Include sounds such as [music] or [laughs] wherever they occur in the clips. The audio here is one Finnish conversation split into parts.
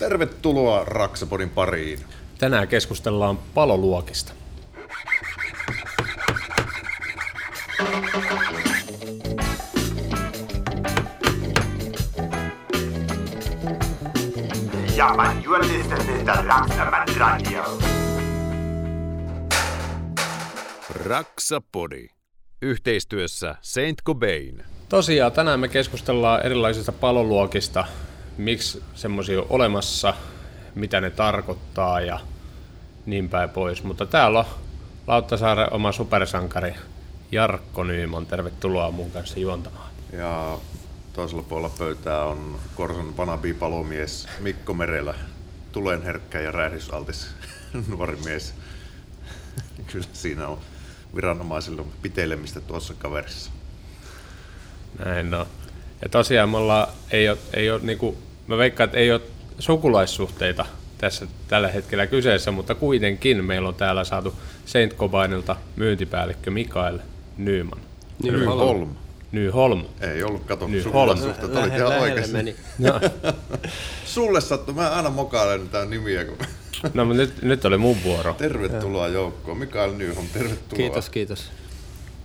Tervetuloa Raksapodin pariin. Tänään keskustellaan paloluokista. Ja, man, you are listening to Raksaman Radio. Raksapodi. Yhteistyössä Saint Cobain. Tosiaan tänään me keskustellaan erilaisista paloluokista, miksi semmoisia on olemassa, mitä ne tarkoittaa ja niin päin pois. Mutta täällä on Lauttasaaren oma supersankari Jarkko Nyyman. Tervetuloa mun kanssa juontamaan. Ja toisella puolella pöytää on Korson vanabi-palomies Mikko Merelä. Tulen herkkä ja räjähdysaltis [laughs] nuori mies. [laughs] Kyllä siinä on viranomaisille pitelemistä tuossa kaverissa. Näin no. Ja tosiaan me ollaan, ei ole, ei ole niinku, mä veikkaan, että ei ole sukulaissuhteita tässä tällä hetkellä kyseessä, mutta kuitenkin meillä on täällä saatu Saint Cobainilta myyntipäällikkö Mikael Nyman. Nyholm. Nyholm. Ei ollut, kato, Nyholm. sukulaissuhteet olit ihan oikeassa. meni. No, [laughs] Sulle sattuu, mä aina mokailen tää nimiä. Kun... [laughs] no mutta nyt, nyt oli mun vuoro. Tervetuloa joukkoon. Mikael Nyholm, tervetuloa. Kiitos, kiitos.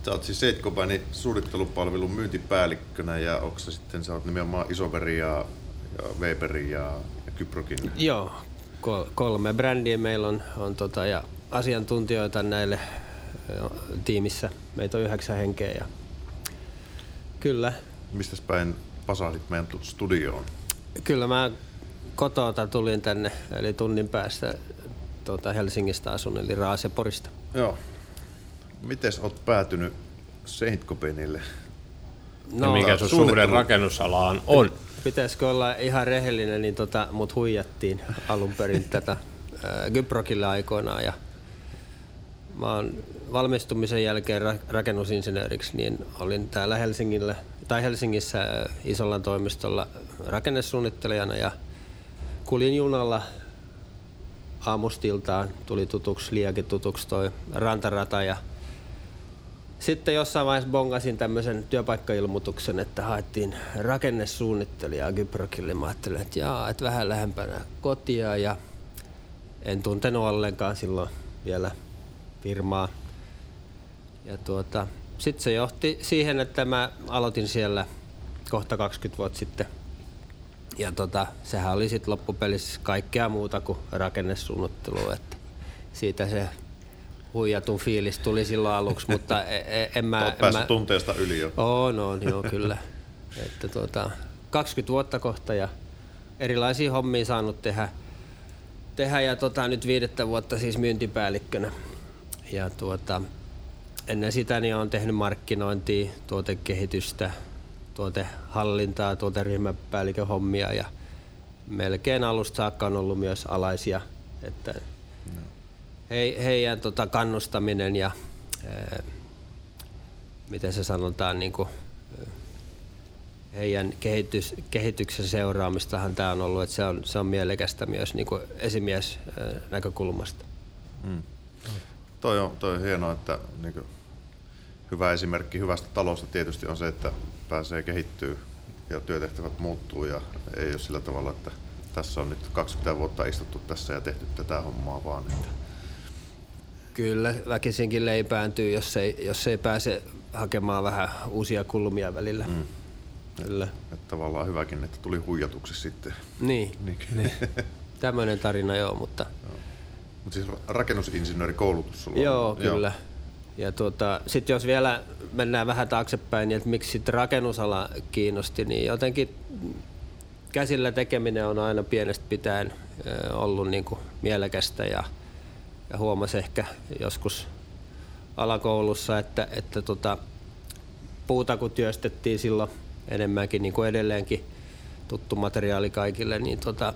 Sä oot siis Seitkobainin suunnittelupalvelun myyntipäällikkönä ja onko sä sitten, sä oot nimenomaan Isoveri ja, ja Weberin ja, ja Kyprokin. Joo, kol- kolme brändiä meillä on, on tota, ja asiantuntijoita näille tiimissä. Meitä on yhdeksän henkeä ja kyllä, Mistä päin pasasit meidän tu- studioon? kyllä mä kotota tulin tänne, eli tunnin päästä tota, Helsingistä asun, eli Raaseporista. Joo. Mites oot päätynyt Seitkobainille? No, mikä sun suhde rakennusalaan on? Pitäisikö olla ihan rehellinen, niin tota, mut huijattiin alun perin tätä ää, Gyprokilla aikoinaan ja mä oon valmistumisen jälkeen ra- rakennusinsinööriksi, niin olin täällä Helsingillä, tai Helsingissä isolla toimistolla rakennesuunnittelijana ja kuljin junalla aamustiltaan, tuli tutuksi, liiakin tutuksi toi rantarata ja sitten jossain vaiheessa bongasin tämmöisen työpaikkailmoituksen, että haettiin rakennesuunnittelijaa Gyprokille. Mä ajattelin, että jaa, että vähän lähempänä kotia ja en tuntenut ollenkaan silloin vielä firmaa. Ja tuota, sitten se johti siihen, että mä aloitin siellä kohta 20 vuotta sitten. Ja tota, sehän oli sitten loppupelissä kaikkea muuta kuin rakennesuunnittelua. Että siitä se huijatun fiilis tuli silloin aluksi, mutta e- e- en mä... Päässyt mä tunteesta yli jo. on, on, joo, [laughs] kyllä. että tuota, 20 vuotta kohta ja erilaisia hommia saanut tehdä, tehdä ja tota, nyt viidettä vuotta siis myyntipäällikkönä. Ja tuota, ennen sitä niin olen tehnyt markkinointia, tuotekehitystä, tuotehallintaa, tuoteryhmäpäällikön hommia ja melkein alusta saakka on ollut myös alaisia. Että he, heidän tota, kannustaminen ja ää, miten se sanotaan, niin kuin, heidän kehitys, kehityksen seuraamistahan tämä on ollut, että se on, se on mielekästä myös niin kuin esimies ää, näkökulmasta. Toi on, toi on hienoa, että niin kuin, hyvä esimerkki hyvästä talosta tietysti on se, että pääsee kehittyä ja työtehtävät muuttuu ja ei ole sillä tavalla, että tässä on nyt 20 vuotta istuttu tässä ja tehty tätä hommaa vaan. Että Kyllä, väkisinkin leipääntyy, jos ei, jos ei pääse hakemaan vähän uusia kulmia välillä. Mm. Kyllä. Että tavallaan hyväkin, että tuli huijatuksi sitten. Niin, Niin. niin. tämmöinen tarina joo, mutta Mutta siis rakennusinsinöörikoulutus sulla Joo, on. kyllä. Ja tuota, sitten jos vielä mennään vähän taaksepäin, niin että miksi sitten rakennusala kiinnosti, niin jotenkin käsillä tekeminen on aina pienestä pitäen ollut niin kuin mielekästä ja, ja huomasi ehkä joskus alakoulussa, että, että tota, puuta kun työstettiin silloin enemmänkin niin kuin edelleenkin tuttu materiaali kaikille, niin tota,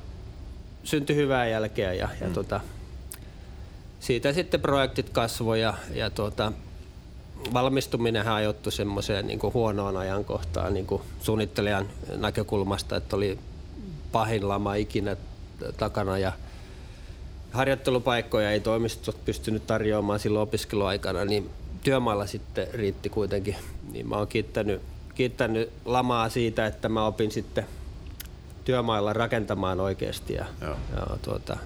syntyi hyvää jälkeä ja, ja tota, siitä sitten projektit kasvoi ja, ja tuota, valmistuminenhan ajoittui semmoiseen niin huonoon ajankohtaan niin kuin suunnittelijan näkökulmasta, että oli pahin lama ikinä takana ja harjoittelupaikkoja ei toimistot pystynyt tarjoamaan silloin opiskeluaikana, niin työmaalla sitten riitti kuitenkin. Niin mä oon kiittänyt, kiittänyt lamaa siitä, että mä opin sitten työmailla rakentamaan oikeasti. Ja, Joo. ja tuota,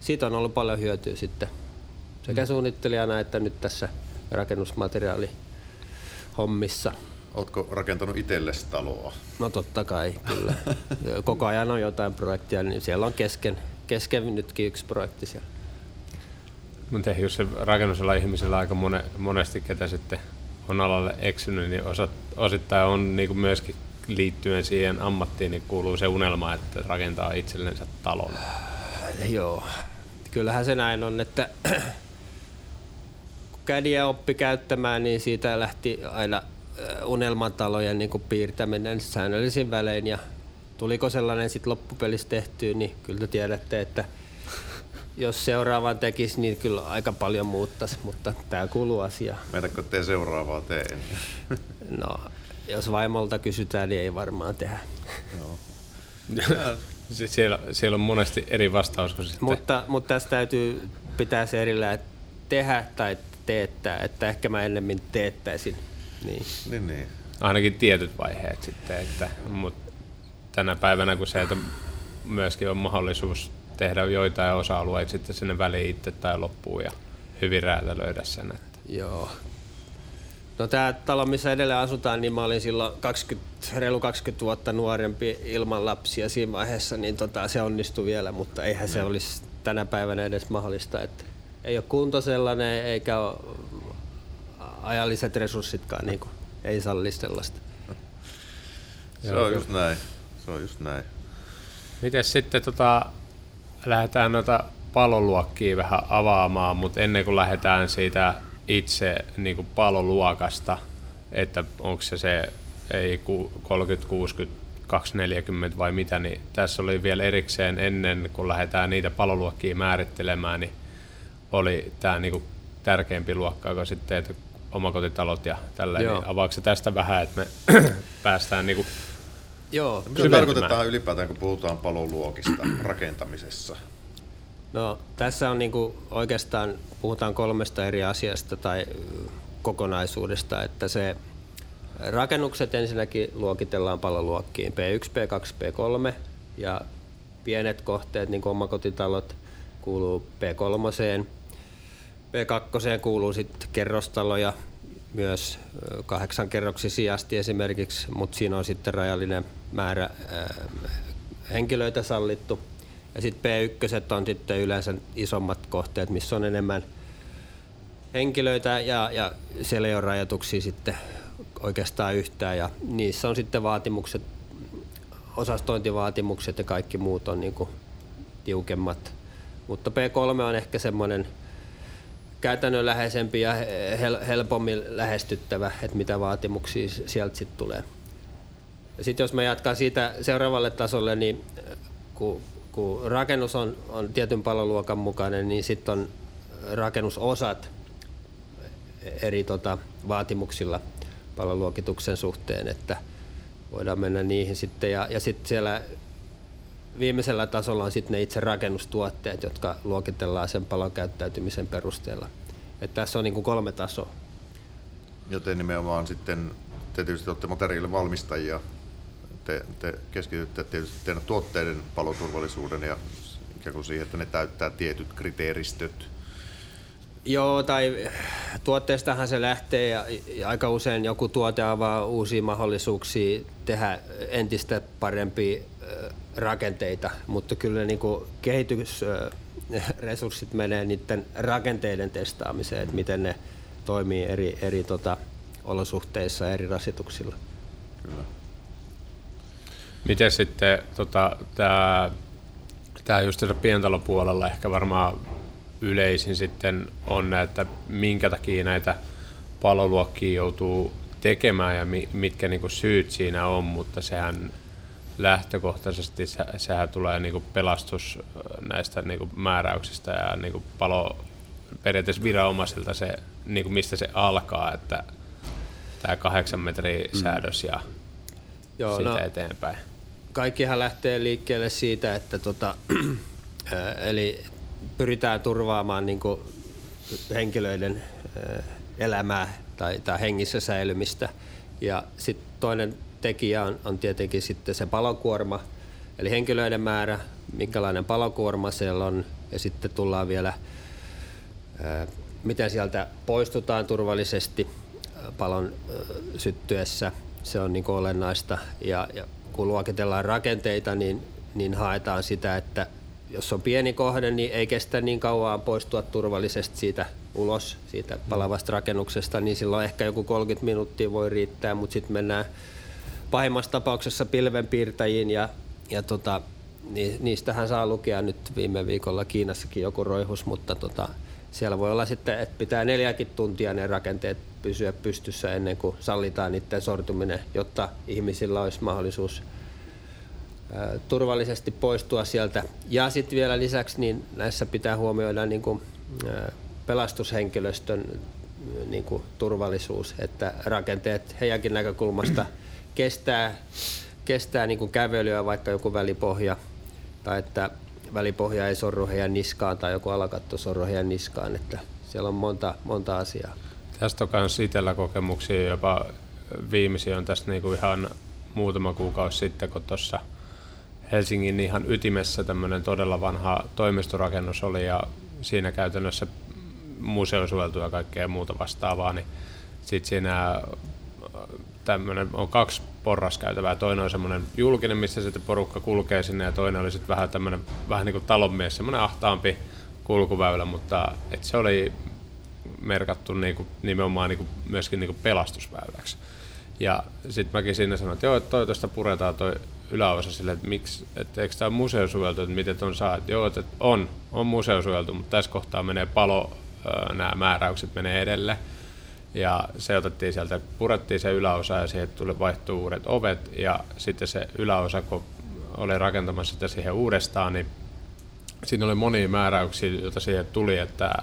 siitä on ollut paljon hyötyä sitten sekä mm. suunnittelijana että nyt tässä rakennusmateriaali hommissa. Ootko rakentanut itsellesi taloa? No totta kai, kyllä. [laughs] Koko ajan on jotain projektia, niin siellä on kesken, kesken nytkin yksi projekti siellä. Mutta jos se rakennusala ihmisellä aika mone, monesti, ketä sitten on alalle eksynyt, niin osa, osittain on niin kuin myöskin liittyen siihen ammattiin, niin kuuluu se unelma, että rakentaa itsellensä talon. Joo, kyllähän se näin on, että kun kädiä oppi käyttämään, niin siitä lähti aina unelmatalojen niin kuin piirtäminen säännöllisin välein ja tuliko sellainen sitten loppupelissä tehtyä, niin kyllä te tiedätte, että [laughs] jos seuraavan tekisi, niin kyllä aika paljon muuttaisi, mutta tämä kuuluu asiaan. Meidänkö tee seuraavaa [laughs] teen? No, jos vaimolta kysytään, niin ei varmaan tehdä. Se- [laughs] siellä, siellä on monesti eri vastaus kuin sitten. Mutta, mutta tästä täytyy pitää se erillään, että tehdä tai teettää, että ehkä mä ennemmin teettäisin. Niin. niin, niin. ainakin tietyt vaiheet sitten, että, mutta tänä päivänä kun se, että myöskin on mahdollisuus tehdä joitain osa-alueita sitten sinne väliin itse tai loppuun ja hyvin räätälöidä sen. Että. Joo. No tämä talo, missä edelleen asutaan, niin mä olin silloin 20, reilu 20 vuotta nuorempi ilman lapsia siinä vaiheessa, niin tota, se onnistui vielä, mutta eihän se olisi tänä päivänä edes mahdollista. Että ei ole kunto sellainen, eikä ole ajalliset resurssitkaan, niin kuin, ei salli sellaista. Se on just näin. Se on just näin. Miten sitten tota, lähdetään noita paloluokkia vähän avaamaan, mutta ennen kuin lähdetään siitä itse niin kuin paloluokasta, että onko se se ei ku- 30, 60, 240 vai mitä, niin tässä oli vielä erikseen ennen kuin lähdetään niitä paloluokkia määrittelemään, niin oli tämä niin tärkeämpi luokka, joka sitten että omakotitalot ja tällä, niin avaako se tästä vähän, että me [clears throat] päästään niin kuin Joo, Mitä tarkoitetaan ylipäätään, kun puhutaan paloluokista [clears throat] rakentamisessa? No, tässä on niinku oikeastaan, puhutaan kolmesta eri asiasta tai kokonaisuudesta, että se rakennukset ensinnäkin luokitellaan paloluokkiin P1, P2, P3 ja pienet kohteet, niin kuin omakotitalot, kuuluu P3. P2 kuuluu sitten kerrostaloja, myös kahdeksan kerroksen sijasti esimerkiksi, mutta siinä on sitten rajallinen määrä henkilöitä sallittu. Ja sitten P1 on sitten yleensä isommat kohteet, missä on enemmän henkilöitä ja, ja siellä ei ole rajoituksia sitten oikeastaan yhtään. Ja niissä on sitten vaatimukset, osastointivaatimukset ja kaikki muut on niinku tiukemmat. Mutta P3 on ehkä semmoinen käytännönläheisempi ja hel- helpommin lähestyttävä, että mitä vaatimuksia sieltä sitten tulee. Sitten jos mä jatkan siitä seuraavalle tasolle, niin äh, kun, kun rakennus on, on tietyn paloluokan mukainen, niin sitten on rakennusosat eri tota, vaatimuksilla paloluokituksen suhteen, että voidaan mennä niihin sitten. Ja, ja sitten siellä viimeisellä tasolla on sitten ne itse rakennustuotteet, jotka luokitellaan sen palokäyttäytymisen perusteella. Et tässä on niin kuin kolme tasoa. Joten nimenomaan sitten, te tietysti olette materiaalin valmistajia, te, te keskitytte tietysti teidän tuotteiden paloturvallisuuden ja ikään kuin siihen, että ne täyttää tietyt kriteeristöt. Joo, tai tuotteestahan se lähtee ja, ja aika usein joku tuote avaa uusia mahdollisuuksia tehdä entistä parempia rakenteita, mutta kyllä niin kuin kehitysresurssit menee niiden rakenteiden testaamiseen, että miten ne toimii eri, eri tota, olosuhteissa eri rasituksilla. Kyllä. Miten sitten tota, tämä just tässä pientalopuolella ehkä varmaan yleisin sitten on, että minkä takia näitä paloluokkia joutuu tekemään ja mi, mitkä niinku syyt siinä on, mutta sehän lähtökohtaisesti se, sehän tulee niinku pelastus näistä niinku määräyksistä ja niinku palo periaatteessa viranomaisilta se, niinku mistä se alkaa, että tämä kahdeksan metrin säädös ja Joo, siitä no- eteenpäin. kaikkihan lähtee liikkeelle siitä, että tota, [clears throat] eli pyritään turvaamaan niin kuin henkilöiden ää, elämää tai, tai hengissä säilymistä. Ja sitten toinen tekijä on, on tietenkin sitten se palokuorma, Eli henkilöiden määrä, minkälainen palokuorma siellä on ja sitten tullaan vielä, miten sieltä poistutaan turvallisesti palon syttyessä. Se on niin olennaista ja, ja kun luokitellaan rakenteita, niin, niin haetaan sitä, että jos on pieni kohde, niin ei kestä niin kauan poistua turvallisesti siitä ulos siitä palavasta rakennuksesta, niin silloin ehkä joku 30 minuuttia voi riittää, mutta sitten mennään pahimmassa tapauksessa pilvenpiirtäjiin ja, ja tota, niistähän saa lukea nyt viime viikolla Kiinassakin joku roihus, mutta tota, siellä voi olla sitten, että pitää neljäkin tuntia ne rakenteet pysyä pystyssä ennen kuin sallitaan niiden sortuminen, jotta ihmisillä olisi mahdollisuus turvallisesti poistua sieltä. Ja sitten vielä lisäksi niin näissä pitää huomioida niin kuin, pelastushenkilöstön niin kuin, turvallisuus, että rakenteet heidänkin näkökulmasta kestää, kestää niin kuin kävelyä, vaikka joku välipohja, tai että välipohja ei sorru heidän niskaan tai joku alakatto sorru heidän niskaan, että siellä on monta, monta asiaa. Tästä on myös itsellä kokemuksia, jopa viimeisiä on tästä niin kuin ihan muutama kuukausi sitten, kun tuossa Helsingin ihan ytimessä tämmöinen todella vanha toimistorakennus oli ja siinä käytännössä museosuojeltu ja kaikkea muuta vastaavaa, niin sitten siinä tämmöinen on kaksi porraskäytävää. Toinen on semmoinen julkinen, missä sitten porukka kulkee sinne ja toinen oli sitten vähän tämmöinen vähän niin kuin talonmies, semmoinen ahtaampi kulkuväylä, mutta et se oli merkattu niin kuin, nimenomaan kuin, myöskin niin kuin pelastusväyläksi. Ja sitten mäkin siinä sanoin, että joo, että toi tuosta puretaan toi yläosa sille, että miksi, että eikö tämä museosuojeltu, että miten on saa, että joo, että on, on museosuojeltu, mutta tässä kohtaa menee palo, nämä määräykset menee edelleen ja se otettiin sieltä, purettiin se yläosa ja siihen tuli vaihtuu uudet ovet ja sitten se yläosa, kun oli rakentamassa sitä siihen uudestaan, niin siinä oli monia määräyksiä, joita siihen tuli, että,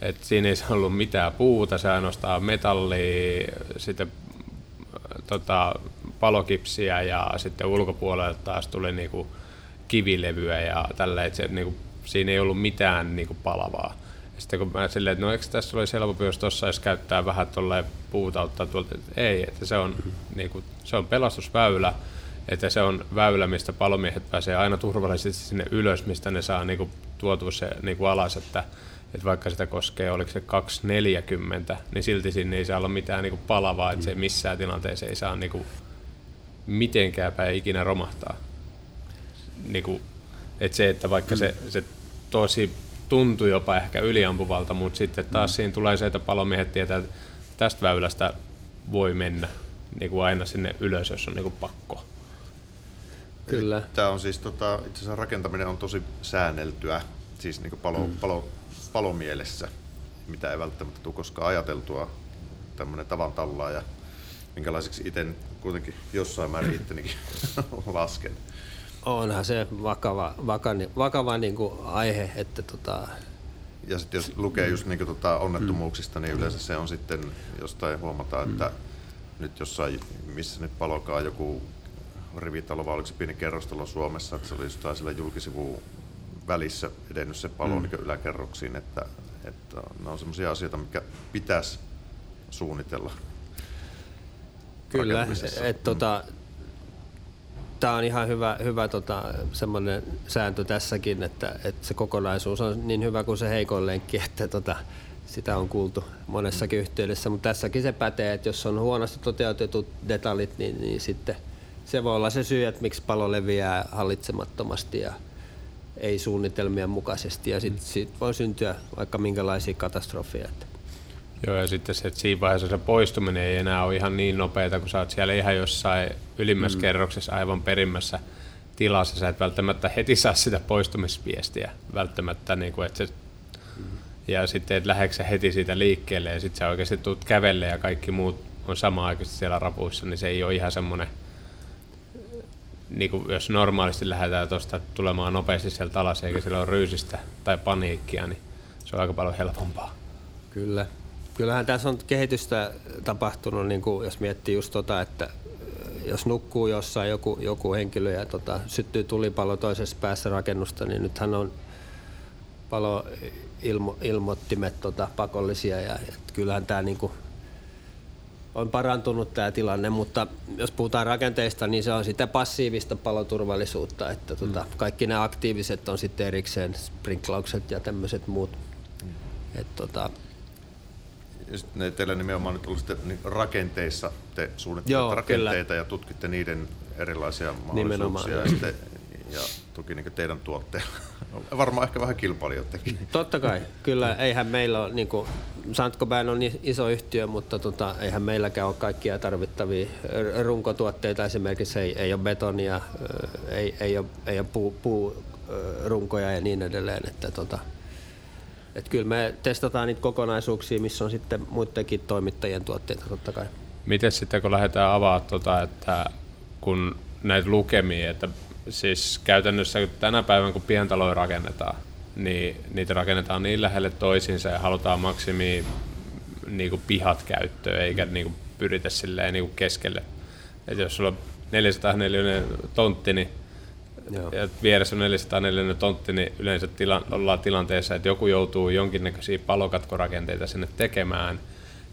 että siinä ei ollut mitään puuta, se ainoastaan metallia, sitten tota, palokipsiä ja sitten ulkopuolelle taas tuli niinku kivilevyä ja tällä, että se, niinku, siinä ei ollut mitään niinku palavaa. Sitten kun mä silleen, että no eikö tässä olisi helpompi, jos tuossa edes käyttää vähän tuolle puuta ottaa tuolta, että ei, että se on, niin kuin, se on pelastusväylä, että se on väylä, mistä palomiehet pääsee aina turvallisesti sinne ylös, mistä ne saa niin kuin, se niin kuin alas, että, että vaikka sitä koskee, oliko se 240, niin silti sinne ei saa olla mitään niin kuin palavaa, että se missään tilanteessa ei saa niin kuin, mitenkään päin ikinä romahtaa. Niin kuin, että se, että vaikka se, se tosi tuntui jopa ehkä yliampuvalta, mutta sitten taas mm. siinä tulee se, että palomiehet tietää, että tästä väylästä voi mennä niin kuin aina sinne ylös, jos on niin kuin pakko. Kyllä. Tämä on siis, tota, itse asiassa rakentaminen on tosi säänneltyä, siis niin kuin palo, mm. palo, palomielessä, mitä ei välttämättä tule koskaan ajateltua, tämmöinen tavan tallaa ja minkälaiseksi itse kuitenkin jossain määrin ittenikin [laughs] lasken. Onhan se vakava, vakava, vakava niin kuin aihe, että tota... Ja sitten jos lukee just niin kuin tota onnettomuuksista, niin yleensä se on sitten, jostain huomataan, että nyt jossain, missä nyt palokaa joku rivitalo, vai oliko se pieni kerrostalo Suomessa, että se oli jostain sillä julkisivu välissä edennyt se palo mm. niin yläkerroksiin, että, että ne on sellaisia asioita, mikä pitäisi suunnitella. Kyllä, että tota, tämä on ihan hyvä, hyvä tota, semmoinen sääntö tässäkin, että, että se kokonaisuus on niin hyvä kuin se heikoin lenkki, että tota, sitä on kuultu monessakin yhteydessä, mutta tässäkin se pätee, että jos on huonosti toteutetut detaljit, niin, niin sitten se voi olla se syy, että miksi palo leviää hallitsemattomasti ja ei suunnitelmien mukaisesti ja sitten sit voi syntyä vaikka minkälaisia katastrofeja. Joo, ja sitten se, että siinä vaiheessa se poistuminen ei enää ole ihan niin nopeata, kun sä oot siellä ihan jossain ylimmässä mm. kerroksessa aivan perimmässä tilassa. Sä et välttämättä heti saa sitä poistumisviestiä, välttämättä, niin kuin, että se, mm. ja sitten et lähdeksä heti siitä liikkeelle ja sitten sä oikeasti tuut kävelle ja kaikki muut on sama aikaisesti siellä rapuissa, niin se ei ole ihan semmoinen, niin kuin jos normaalisti lähdetään tuosta tulemaan nopeasti sieltä alas eikä siellä ole ryysistä tai paniikkia, niin se on aika paljon helpompaa. Kyllä, Kyllähän tässä on kehitystä tapahtunut, niin kuin jos miettii just tota, että jos nukkuu jossain joku, joku henkilö ja tota, syttyy tulipalo toisessa päässä rakennusta, niin nythän on palo ilmo, ilmoittimet tota, pakollisia ja et kyllähän tämä niinku, on parantunut tämä tilanne, mutta jos puhutaan rakenteista, niin se on sitä passiivista paloturvallisuutta, että tuota, mm. kaikki nämä aktiiviset on sitten erikseen, sprinklaukset ja tämmöiset muut. Mm. Et, tota, ja sitten teillä nimenomaan nyt ollut sitten niin rakenteissa, te suunnittelette Joo, rakenteita kyllä. ja tutkitte niiden erilaisia mahdollisuuksia ja, sitten, ja toki niin teidän tuotteilla. [laughs] Varmaan ehkä vähän kilpailijoittakin. Totta kai, kyllä. Eihän meillä ole, niin kuin, Saint-Gobain on iso yhtiö, mutta tota, eihän meilläkään ole kaikkia tarvittavia runkotuotteita. Esimerkiksi ei, ei ole betonia, ei, ei ole, ei ole puu, puu runkoja ja niin edelleen. Että, tota, et kyllä me testataan niitä kokonaisuuksia, missä on sitten muidenkin toimittajien tuotteita totta kai. Miten sitten kun lähdetään avaamaan, tota, että kun näitä lukemia, että siis käytännössä tänä päivänä kun pientaloja rakennetaan, niin niitä rakennetaan niin lähelle toisiinsa ja halutaan maksimi niin kuin pihat käyttöön, eikä niin kuin pyritä silleen niin kuin keskelle. Et jos sulla on 404 tontti, niin Joo. ja vieressä on 404 tontti, niin yleensä tila, ollaan tilanteessa, että joku joutuu jonkinnäköisiä palokatkorakenteita sinne tekemään,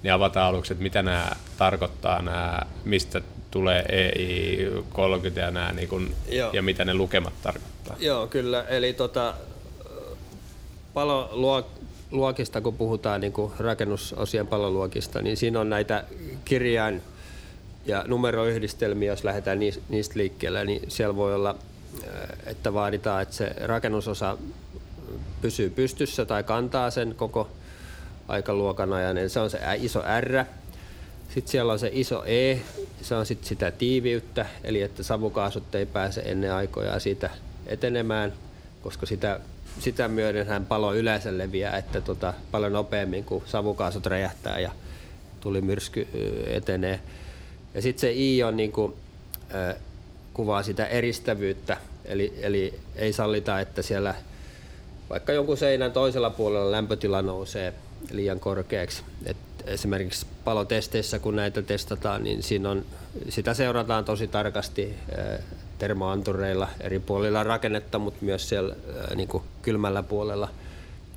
niin avataan aluksi, että mitä nämä tarkoittaa, nämä, mistä tulee EI 30 ja nämä, niin kun, ja mitä ne lukemat tarkoittaa. Joo, kyllä. Eli tota, paloluokista, kun puhutaan niin kuin rakennusosien paloluokista, niin siinä on näitä kirjain ja numeroyhdistelmiä, jos lähdetään niistä liikkeelle, niin siellä voi olla, että vaaditaan, että se rakennusosa pysyy pystyssä tai kantaa sen koko aikaluokan ajan. Se on se iso R, sitten siellä on se iso E, se on sitten sitä tiiviyttä, eli että savukaasut ei pääse ennen aikoja siitä etenemään, koska sitä, sitä myöden hän palo yleensä leviää, että tota, paljon nopeammin kuin savukaasut räjähtää ja tuli myrsky etenee. Ja sitten se I on niin kuin, kuvaa sitä eristävyyttä, eli, eli ei sallita, että siellä vaikka jonkun seinän toisella puolella lämpötila nousee liian korkeaksi. Et esimerkiksi palotesteissä, kun näitä testataan, niin siinä on, sitä seurataan tosi tarkasti termoantureilla eri puolilla rakennetta, mutta myös siellä niin kuin kylmällä puolella.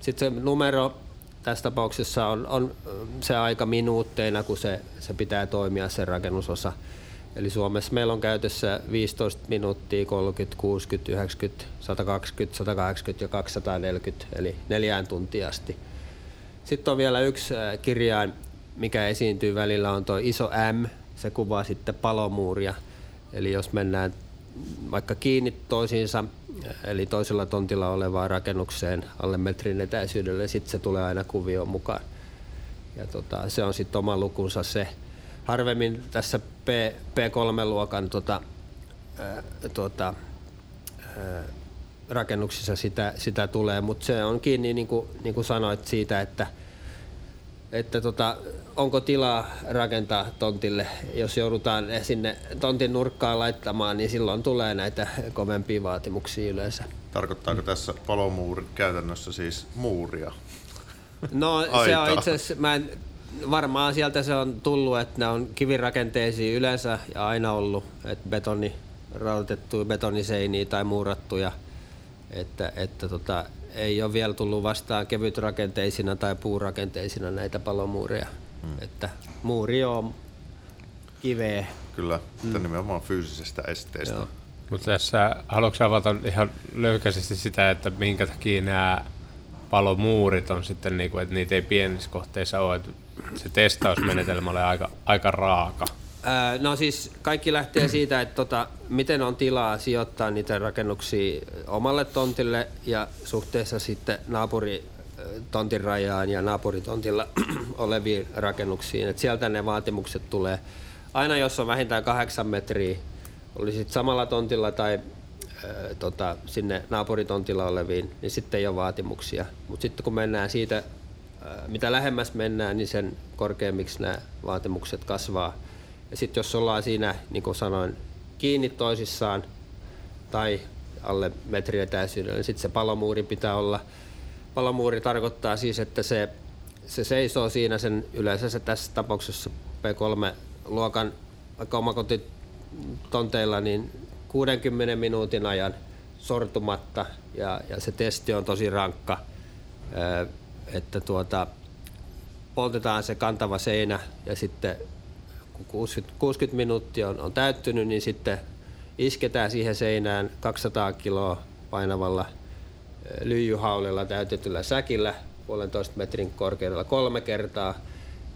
Sitten se numero tässä tapauksessa on, on se aika minuutteina, kun se, se pitää toimia se rakennusosa. Eli Suomessa meillä on käytössä 15 minuuttia, 30, 60, 90, 120, 180 ja 240, eli neljään tuntia asti. Sitten on vielä yksi äh, kirjain, mikä esiintyy välillä, on tuo iso M. Se kuvaa sitten palomuuria. Eli jos mennään vaikka kiinni toisiinsa, äh, eli toisella tontilla olevaan rakennukseen alle metrin etäisyydelle, sitten se tulee aina kuvioon mukaan. Ja tota, se on sitten oma lukunsa se. Harvemmin tässä P, P3-luokan tota, ää, tota, ää, rakennuksissa sitä, sitä tulee, mutta se on kiinni, niin kuin, niin kuin sanoit, siitä, että, että tota, onko tilaa rakentaa tontille. Jos joudutaan sinne tontin nurkkaan laittamaan, niin silloin tulee näitä kovempia vaatimuksia yleensä. Tarkoittaako tässä palomuuri käytännössä siis muuria? No se on itse asiassa, mä en, varmaan sieltä se on tullut, että ne on kivirakenteisiä yleensä ja aina ollut, että betoni, rautettu betoniseiniä tai muurattuja – että, että tota, ei ole vielä tullut vastaan kevytrakenteisina tai puurakenteisina näitä palomuureja. Hmm. Että muuri on kiveä. Kyllä, mm. nimenomaan fyysisestä esteestä. Joo. Mutta tässä haluatko avata ihan löykäisesti sitä, että minkä takia nämä palomuurit on sitten, niin kuin, että niitä ei pienissä kohteissa ole, että se testausmenetelmä oli aika, aika raaka? No siis kaikki lähtee siitä, että tota, miten on tilaa sijoittaa niitä rakennuksia omalle tontille ja suhteessa sitten naapuri tontin rajaan ja naapuritontilla [clears throat] oleviin rakennuksiin. Et sieltä ne vaatimukset tulee. Aina jos on vähintään kahdeksan metriä, oli sitten samalla tontilla tai äh, tota, sinne naapuritontilla oleviin, niin sitten ei ole vaatimuksia. Mutta sitten kun mennään siitä, mitä lähemmäs mennään, niin sen korkeammiksi nämä vaatimukset kasvaa. Ja sitten jos ollaan siinä, niin kuin sanoin, kiinni toisissaan tai alle metrin etäisyydellä, niin sitten se palomuuri pitää olla. Palomuuri tarkoittaa siis, että se, se seisoo siinä sen yleensä se tässä tapauksessa P3-luokan vaikka omakotitonteilla niin 60 minuutin ajan sortumatta ja, ja se testi on tosi rankka, että tuota, poltetaan se kantava seinä ja sitten kun 60, 60 minuuttia on, on täyttynyt, niin sitten isketään siihen seinään 200 kiloa painavalla ö, lyijyhaulilla täytetyllä säkillä puolentoista metrin korkeudella kolme kertaa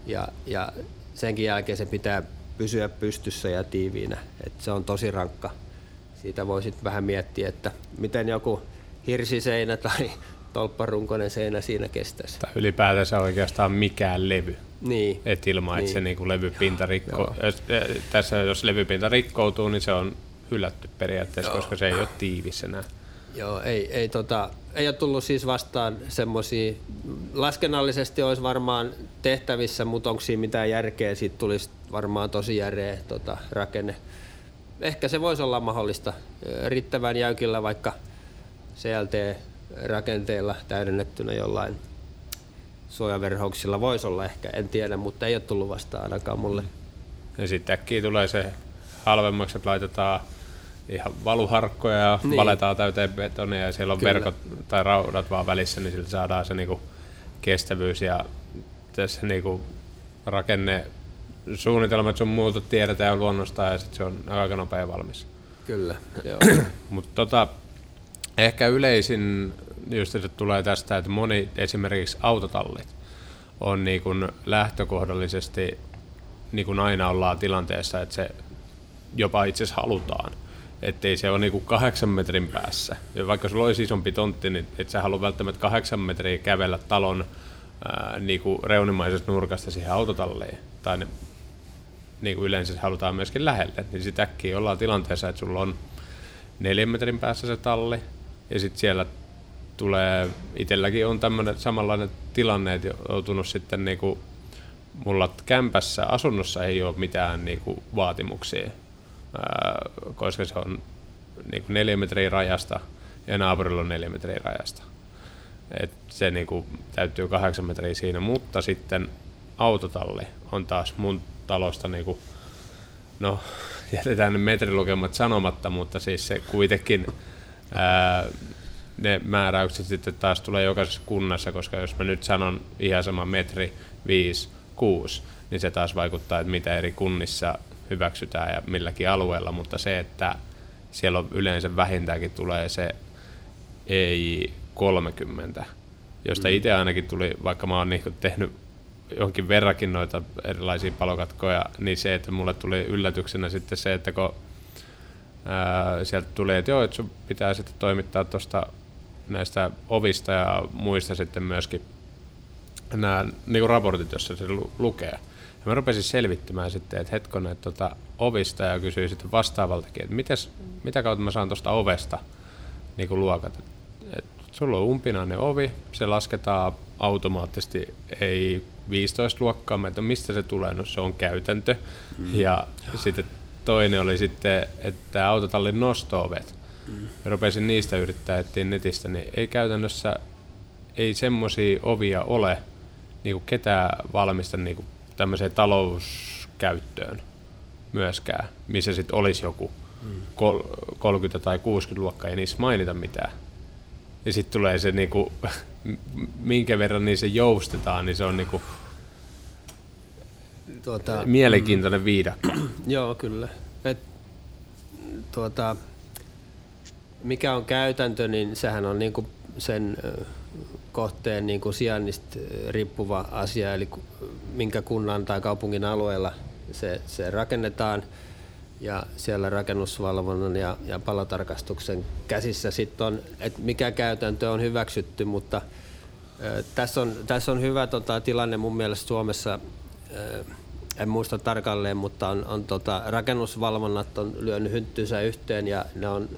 ja, ja senkin jälkeen se pitää pysyä pystyssä ja tiiviinä. Et se on tosi rankka. Siitä voi sitten vähän miettiä, että miten joku hirsiseinä tai tolpparunkoinen seinä siinä kestäisi. Tai ylipäätänsä oikeastaan mikään levy. Niin. Et ilman, että se Niin. niinku levypinta rikko. Jos, eh, tässä jos levypinta rikkoutuu, niin se on hylätty periaatteessa, Joo. koska se ei ole tiivis enää. Joo, ei, ei, tota, ei ole tullut siis vastaan semmoisia, laskennallisesti olisi varmaan tehtävissä, mutta onko siinä mitään järkeä, siitä tulisi varmaan tosi järeä tota, rakenne. Ehkä se voisi olla mahdollista riittävän jäykillä vaikka CLT-rakenteella täydennettynä jollain suojaverhouksilla voisi olla ehkä, en tiedä, mutta ei ole tullut vastaan ainakaan mulle. Ja sitten äkkiä tulee se halvemmaksi, että laitetaan ihan valuharkkoja ja Niin. valetaan täyteen betonia ja siellä on Kyllä. Verkot tai raudat vaan välissä, niin sillä saadaan se niinku kestävyys ja tässä niinku rakenne suunnitelmat sun muuta tiedetään luonnosta ja sitten se on aika nopea valmis. Kyllä, joo. Mutta tota, ehkä yleisin just että tulee tästä, että moni esimerkiksi autotallit on niin kuin lähtökohdallisesti niin kuin aina ollaan tilanteessa, että se jopa itse asiassa halutaan. Ettei se ole niin kuin kahdeksan metrin päässä. Ja vaikka sulla olisi isompi tontti, niin et sä halua välttämättä kahdeksan metriä kävellä talon ää, niin kuin reunimaisesta nurkasta siihen autotalliin. Tai ne, niin kuin yleensä se halutaan myöskin lähelle. Niin sitten äkkiä ollaan tilanteessa, että sulla on neljän metrin päässä se talli, ja sitten siellä tulee, itselläkin on tämmöinen samanlainen tilanne, että joutunut sitten niinku, mulla kämpässä asunnossa ei ole mitään niinku vaatimuksia, ää, koska se on niinku neljä metriä rajasta ja naapurilla on neljä metriä rajasta. Et se niinku täytyy kahdeksan metriä siinä, mutta sitten autotalli on taas mun talosta niinku, no jätetään ne metrilukemat sanomatta, mutta siis se kuitenkin ää, ne määräykset sitten taas tulee jokaisessa kunnassa, koska jos mä nyt sanon ihan sama metri 5, 6, niin se taas vaikuttaa, että mitä eri kunnissa hyväksytään ja milläkin alueella, mutta se, että siellä on yleensä vähintäänkin tulee se EI 30, josta itse ainakin tuli, vaikka mä oon niinku tehnyt jonkin verrakin noita erilaisia palokatkoja, niin se, että mulle tuli yllätyksenä sitten se, että kun ää, sieltä tuli, että joo, että sun pitää sitten toimittaa tuosta näistä ovista ja muista sitten myöskin nämä niin raportit, jossa se lu- lukee. Ja mä rupesin selvittämään sitten, että hetkonen, että tota ovista ja kysyin sitten vastaavaltakin, että mites, mitä kautta mä saan tuosta ovesta niin kuin luokat. Et sulla on umpinainen ovi, se lasketaan automaattisesti, ei 15 luokkaa, mä, että mistä se tulee, no se on käytäntö. Mm. Ja sitten toinen oli sitten, että autotallin nosto-ovet. Mm. Rupesin niistä yrittää etsiä netistä, niin ei käytännössä ei semmoisia ovia ole niin kuin ketään valmista niin kuin tämmöiseen talouskäyttöön myöskään, missä sitten olisi joku kol- 30 tai 60 luokkaa, ei niissä mainita mitään. Ja sitten tulee se, niinku, [laughs] minkä verran niin se joustetaan, niin se on niinku Tuota, mielenkiintoinen viidakko. [clears throat] Joo, kyllä. Et, tuota, mikä on käytäntö, niin sehän on niinku sen kohteen niinku sijainnista riippuva asia, eli minkä kunnan tai kaupungin alueella se, se rakennetaan. Ja siellä rakennusvalvonnan ja, ja palotarkastuksen käsissä sitten on, että mikä käytäntö on hyväksytty, mutta ö, tässä on, tässä on hyvä tota, tilanne mun mielestä Suomessa ö, en muista tarkalleen, mutta on, on tota, rakennusvalvonnat on lyönyt hynttynsä yhteen ja ne on,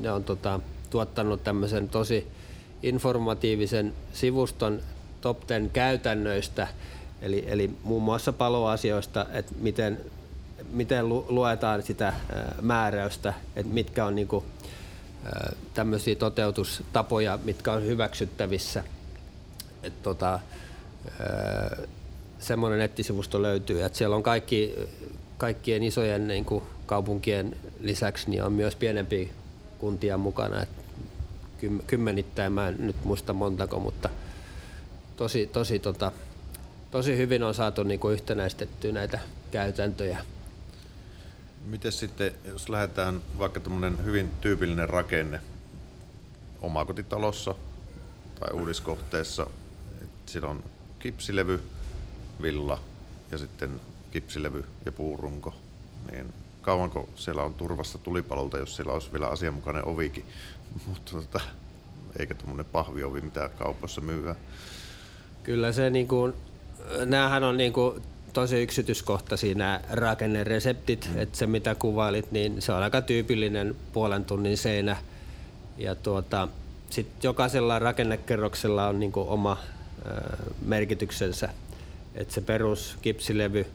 ne on tota, tuottanut tämmöisen tosi informatiivisen sivuston top 10 käytännöistä, eli, eli muun muassa paloasioista, että miten, miten lu, luetaan sitä ää, määräystä, että mitkä on niinku, tämmöisiä toteutustapoja, mitkä on hyväksyttävissä. Et tota, ää, semmoinen nettisivusto löytyy, että siellä on kaikki, kaikkien isojen niin kuin kaupunkien lisäksi niin on myös pienempiä kuntia mukana. Et kym- kymmenittäin, mä en nyt muista montako, mutta tosi, tosi tota, tosi hyvin on saatu niin kuin yhtenäistettyä näitä käytäntöjä. Miten sitten, jos lähdetään vaikka tämmöinen hyvin tyypillinen rakenne omakotitalossa tai uudiskohteessa, että siellä on kipsilevy, villa ja sitten kipsilevy ja puurunko, niin kauanko siellä on turvassa tulipalolta, jos siellä olisi vielä asianmukainen ovikin, [laughs] mutta tota, eikä tuommoinen pahviovi, mitä kaupassa myyvää. Kyllä se niin kuin, näähän on niin kuin tosi yksityiskohtaisia nämä rakennereseptit, mm. että se mitä kuvailit, niin se on aika tyypillinen puolen tunnin seinä. Ja tuota, sitten jokaisella rakennekerroksella on niin kuin oma ö, merkityksensä. Että se perus kipsilevy,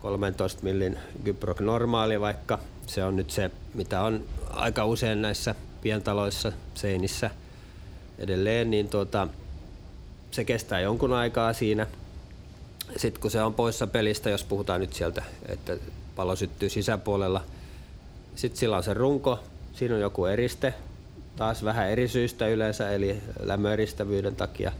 13 millin Gyproc normaali vaikka, se on nyt se, mitä on aika usein näissä pientaloissa seinissä edelleen, niin tuota, se kestää jonkun aikaa siinä. Sitten kun se on poissa pelistä, jos puhutaan nyt sieltä, että palo syttyy sisäpuolella, sitten sillä on se runko, siinä on joku eriste, taas vähän eri syistä yleensä, eli lämmöeristävyyden takia.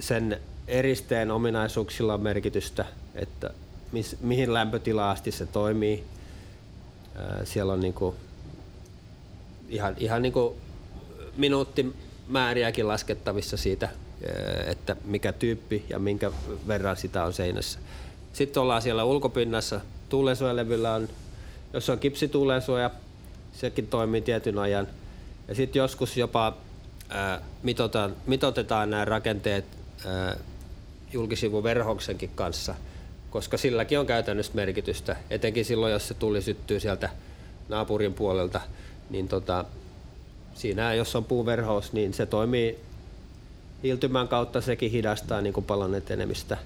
Sen eristeen ominaisuuksilla on merkitystä, että mis, mihin lämpötilaan asti se toimii. Siellä on niinku ihan, ihan niinku minuuttimääriäkin laskettavissa siitä, että mikä tyyppi ja minkä verran sitä on seinässä. Sitten ollaan siellä ulkopinnassa. Tuulensuojalevyllä on, jos on kipsituulensuoja, sekin toimii tietyn ajan. Ja sitten joskus jopa ää, mitotetaan, mitotetaan nämä rakenteet ää, julkisivuverhoksenkin kanssa, koska silläkin on käytännössä merkitystä, etenkin silloin, jos se tuli syttyy sieltä naapurin puolelta, niin tota, siinä jos on puuverhous, niin se toimii hiiltymän kautta, sekin hidastaa niin kuin palon etenemistä,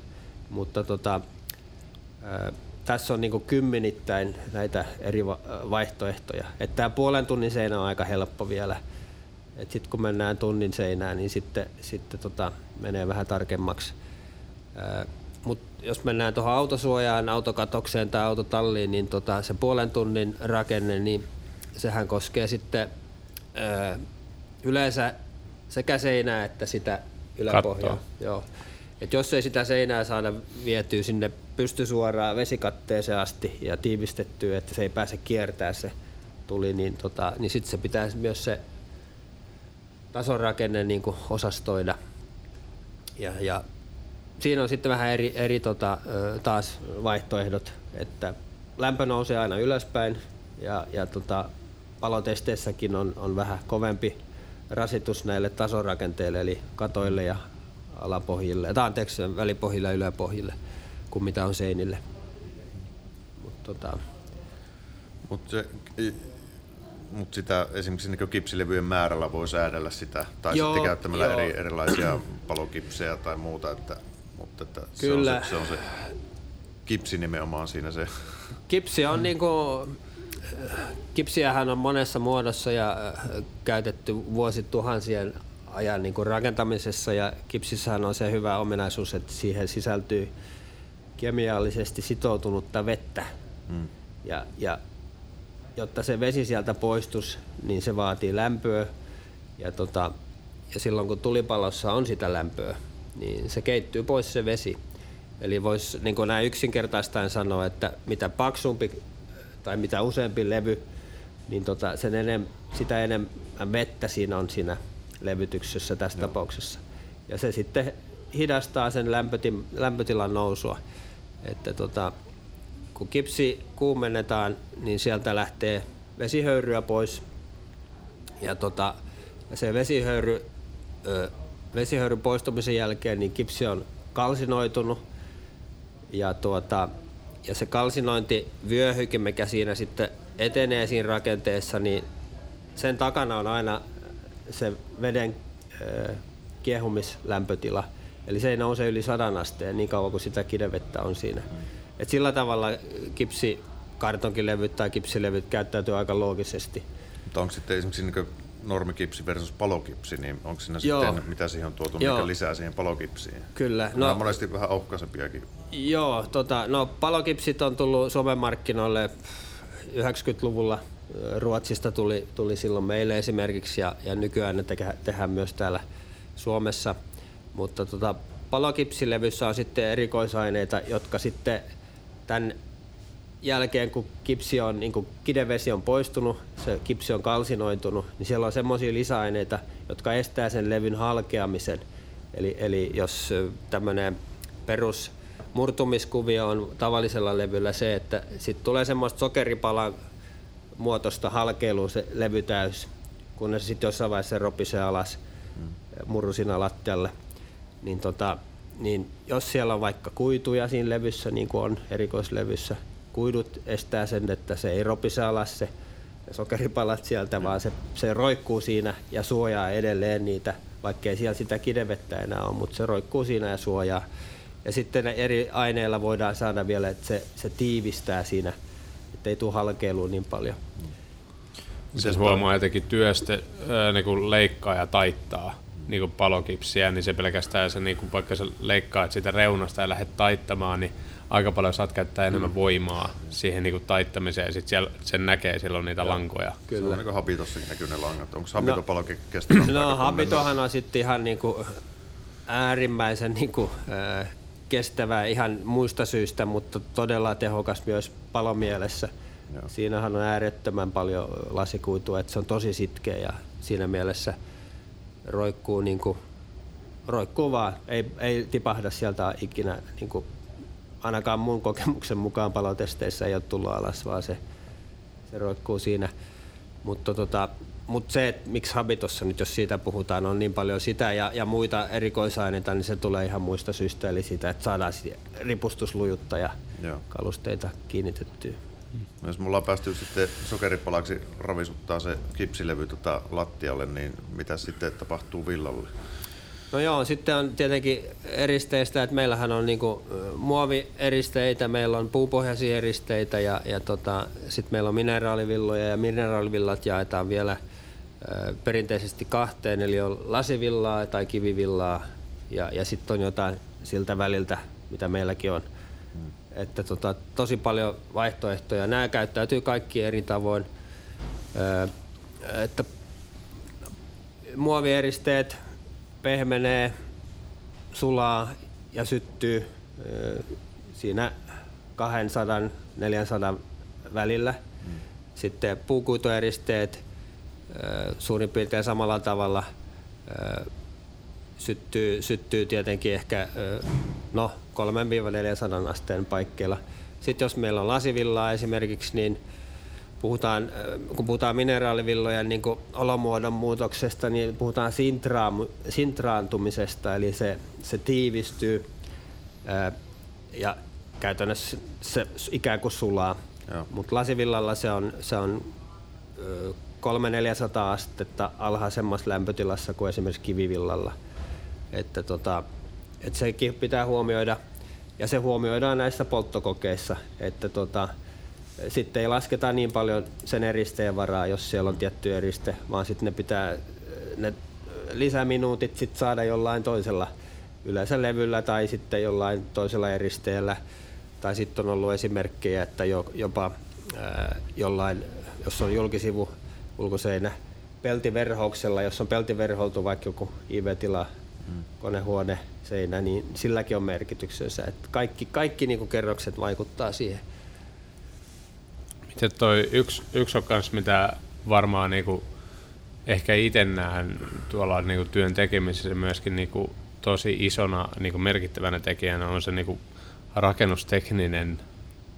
mutta tota, ää, tässä on niin kymmenittäin näitä eri vaihtoehtoja. Tämä puolen tunnin seinä on aika helppo vielä. Sitten kun mennään tunnin seinään, niin sitten, sitten tota, menee vähän tarkemmaksi. Mutta jos mennään tuohon autosuojaan, autokatokseen tai autotalliin, niin tota, se puolen tunnin rakenne, niin sehän koskee sitten ää, yleensä sekä seinää että sitä yläpohjaa. Joo. Et jos ei sitä seinää saada vietyä sinne pystysuoraan vesikatteeseen asti ja tiivistettyä, että se ei pääse kiertää se tuli, niin, tota, niin sitten se pitäisi myös se tasorakenne niin kuin osastoida. Ja, ja siinä on sitten vähän eri, eri tota, taas vaihtoehdot, että lämpö nousee aina ylöspäin ja, ja tota, palotesteissäkin on, on vähän kovempi rasitus näille tasorakenteille, eli katoille ja alapohjille, tai anteeksi, välipohjille ja yläpohjille kuin mitä on seinille. Mut, tota... Mut se, mut sitä esimerkiksi niin kipsilevyjen määrällä voi säädellä sitä, tai joo, sitten käyttämällä eri, erilaisia palokipsejä tai muuta, että, mutta että Kyllä. Se, on se, se on se kipsi nimenomaan siinä se. Kipsi on niinku, kipsiähän on monessa muodossa ja äh, käytetty vuosituhansien ajan niin kuin rakentamisessa ja kipsissähän on se hyvä ominaisuus, että siihen sisältyy kemiallisesti sitoutunutta vettä. Mm. Ja, ja jotta se vesi sieltä poistus, niin se vaatii lämpöä. Ja, tota, ja silloin kun tulipalossa on sitä lämpöä, niin se keittyy pois se vesi. Eli voisi niin näin yksinkertaistaen sanoa, että mitä paksumpi tai mitä useampi levy, niin tota, sen enem, sitä enemmän vettä siinä on siinä levytyksessä tässä Joo. tapauksessa. Ja se sitten hidastaa sen lämpöti, lämpötilan nousua. Että tota, kun kipsi kuumennetaan, niin sieltä lähtee vesihöyryä pois. Ja tota, se vesihöyry, ö, vesihöyryn poistumisen jälkeen niin kipsi on kalsinoitunut. Ja, tuota, ja se kalsinointivyöhyke, mikä siinä sitten etenee siinä rakenteessa, niin sen takana on aina se veden kiehumislämpötila – Eli se ei nouse yli sadan asteen niin kauan kuin sitä kidevettä on siinä. Et sillä tavalla kipsi kartonkilevyt tai kipsilevyt käyttäytyy aika loogisesti. Mutta onko sitten esimerkiksi niin normikipsi versus palokipsi, niin onko siinä Joo. sitten, mitä siihen on tuotu, Joo. mikä lisää siihen palokipsiin? Kyllä. No, on monesti vähän ohkaisempiakin. Joo, tota, no palokipsit on tullut Suomen markkinoille 90-luvulla. Ruotsista tuli, tuli silloin meille esimerkiksi ja, ja nykyään ne tehdään myös täällä Suomessa – mutta tota, palokipsilevyssä on sitten erikoisaineita, jotka sitten tämän jälkeen, kun kipsi on, niin kun kidevesi on poistunut, se kipsi on kalsinoitunut, niin siellä on semmoisia lisäaineita, jotka estää sen levyn halkeamisen. Eli, eli jos tämmöinen perus murtumiskuvio on tavallisella levyllä se, että sitten tulee semmoista sokeripalan muotoista halkeilua se levy täys, kunnes sitten jossain vaiheessa ropisee alas mm. murrusina lattialle. Niin, tota, niin jos siellä on vaikka kuituja siinä levyssä, niin kuin on erikoislevyssä, kuidut estää sen, että se ei ropise alas se sokeripalat sieltä, mm. vaan se, se roikkuu siinä ja suojaa edelleen niitä, vaikkei siellä sitä kidevettä enää ole, mutta se roikkuu siinä ja suojaa. Ja sitten eri aineilla voidaan saada vielä, että se, se tiivistää siinä, ettei tule halkeiluun niin paljon. Se huomaa jotenkin työstä, niin kuin leikkaa ja taittaa niin kuin palokipsiä, niin se pelkästään se, niin kuin vaikka sä leikkaat sitä reunasta ja lähdet taittamaan, niin aika paljon saat käyttää enemmän mm. voimaa siihen niin kuin taittamiseen ja sitten sen näkee silloin niitä Joo. lankoja. Kyllä. Se on niin kuin Habitossakin näkyy ne langat. Onko Habito no, paljon kestävä? No Habitohan on sitten ihan niin kuin äärimmäisen niin kuin, äh, kestävä ihan muista syistä, mutta todella tehokas myös palomielessä. Joo. Siinähän on äärettömän paljon lasikuitua, että se on tosi sitkeä ja siinä mielessä roikkuu, niin kuin, roikkuu vaan, ei, ei tipahda sieltä ikinä, niin kuin, ainakaan mun kokemuksen mukaan palotesteissä ei ole tullut alas, vaan se, se roikkuu siinä. Mutta tota, mutta se, että miksi Habitossa nyt, jos siitä puhutaan, on niin paljon sitä ja, ja muita erikoisaineita, niin se tulee ihan muista syistä, eli siitä, että saadaan ripustuslujutta ja Joo. kalusteita kiinnitettyä. No, jos mulla on päästy sitten sokeripalaksi ravisuttaa se kipsilevy tota lattialle, niin mitä sitten tapahtuu villalle? No joo, sitten on tietenkin eristeistä, että meillähän on niinku muovieristeitä, meillä on puupohjaisia eristeitä ja, ja tota, sitten meillä on mineraalivilloja ja mineraalivillat jaetaan vielä – perinteisesti kahteen, eli on lasivillaa tai kivivillaa ja, ja sitten on jotain siltä väliltä, mitä meilläkin on. Mm. Että tota, tosi paljon vaihtoehtoja. Nämä käyttäytyy kaikki eri tavoin. Ö, että muovieristeet pehmenee, sulaa ja syttyy siinä 200-400 välillä. Sitten puukuitueristeet suurin piirtein samalla tavalla syttyy, syttyy tietenkin ehkä no 3-400 asteen paikkeilla. Sitten jos meillä on lasivillaa esimerkiksi, niin puhutaan, kun puhutaan mineraalivillojen niin olomuodon muutoksesta, niin puhutaan sintraantumisesta, eli se, se tiivistyy ja käytännössä se ikään kuin sulaa. Mutta lasivillalla se on, se on 300-400 astetta alhaisemmassa lämpötilassa kuin esimerkiksi kivivillalla. Että tota, että sekin pitää huomioida ja se huomioidaan näissä polttokokeissa, että tota, sitten ei lasketa niin paljon sen eristeen varaa, jos siellä on tietty eriste, vaan sitten ne pitää ne lisäminuutit sit saada jollain toisella, yleensä levyllä tai sitten jollain toisella eristeellä. Tai sitten on ollut esimerkkejä, että jopa ää, jollain, jos on julkisivu ulkoseinä peltiverhouksella, jos on peltiverhoutu vaikka joku IV-tila, mm. konehuone, seinä, niin silläkin on merkityksensä. Että kaikki kaikki niin kerrokset vaikuttaa siihen. Miten toi yksi, yksi on kans, mitä varmaan niin kuin ehkä itse näen tuolla niin kuin työn tekemisessä myöskin niin kuin tosi isona niin kuin merkittävänä tekijänä on se niin kuin rakennustekninen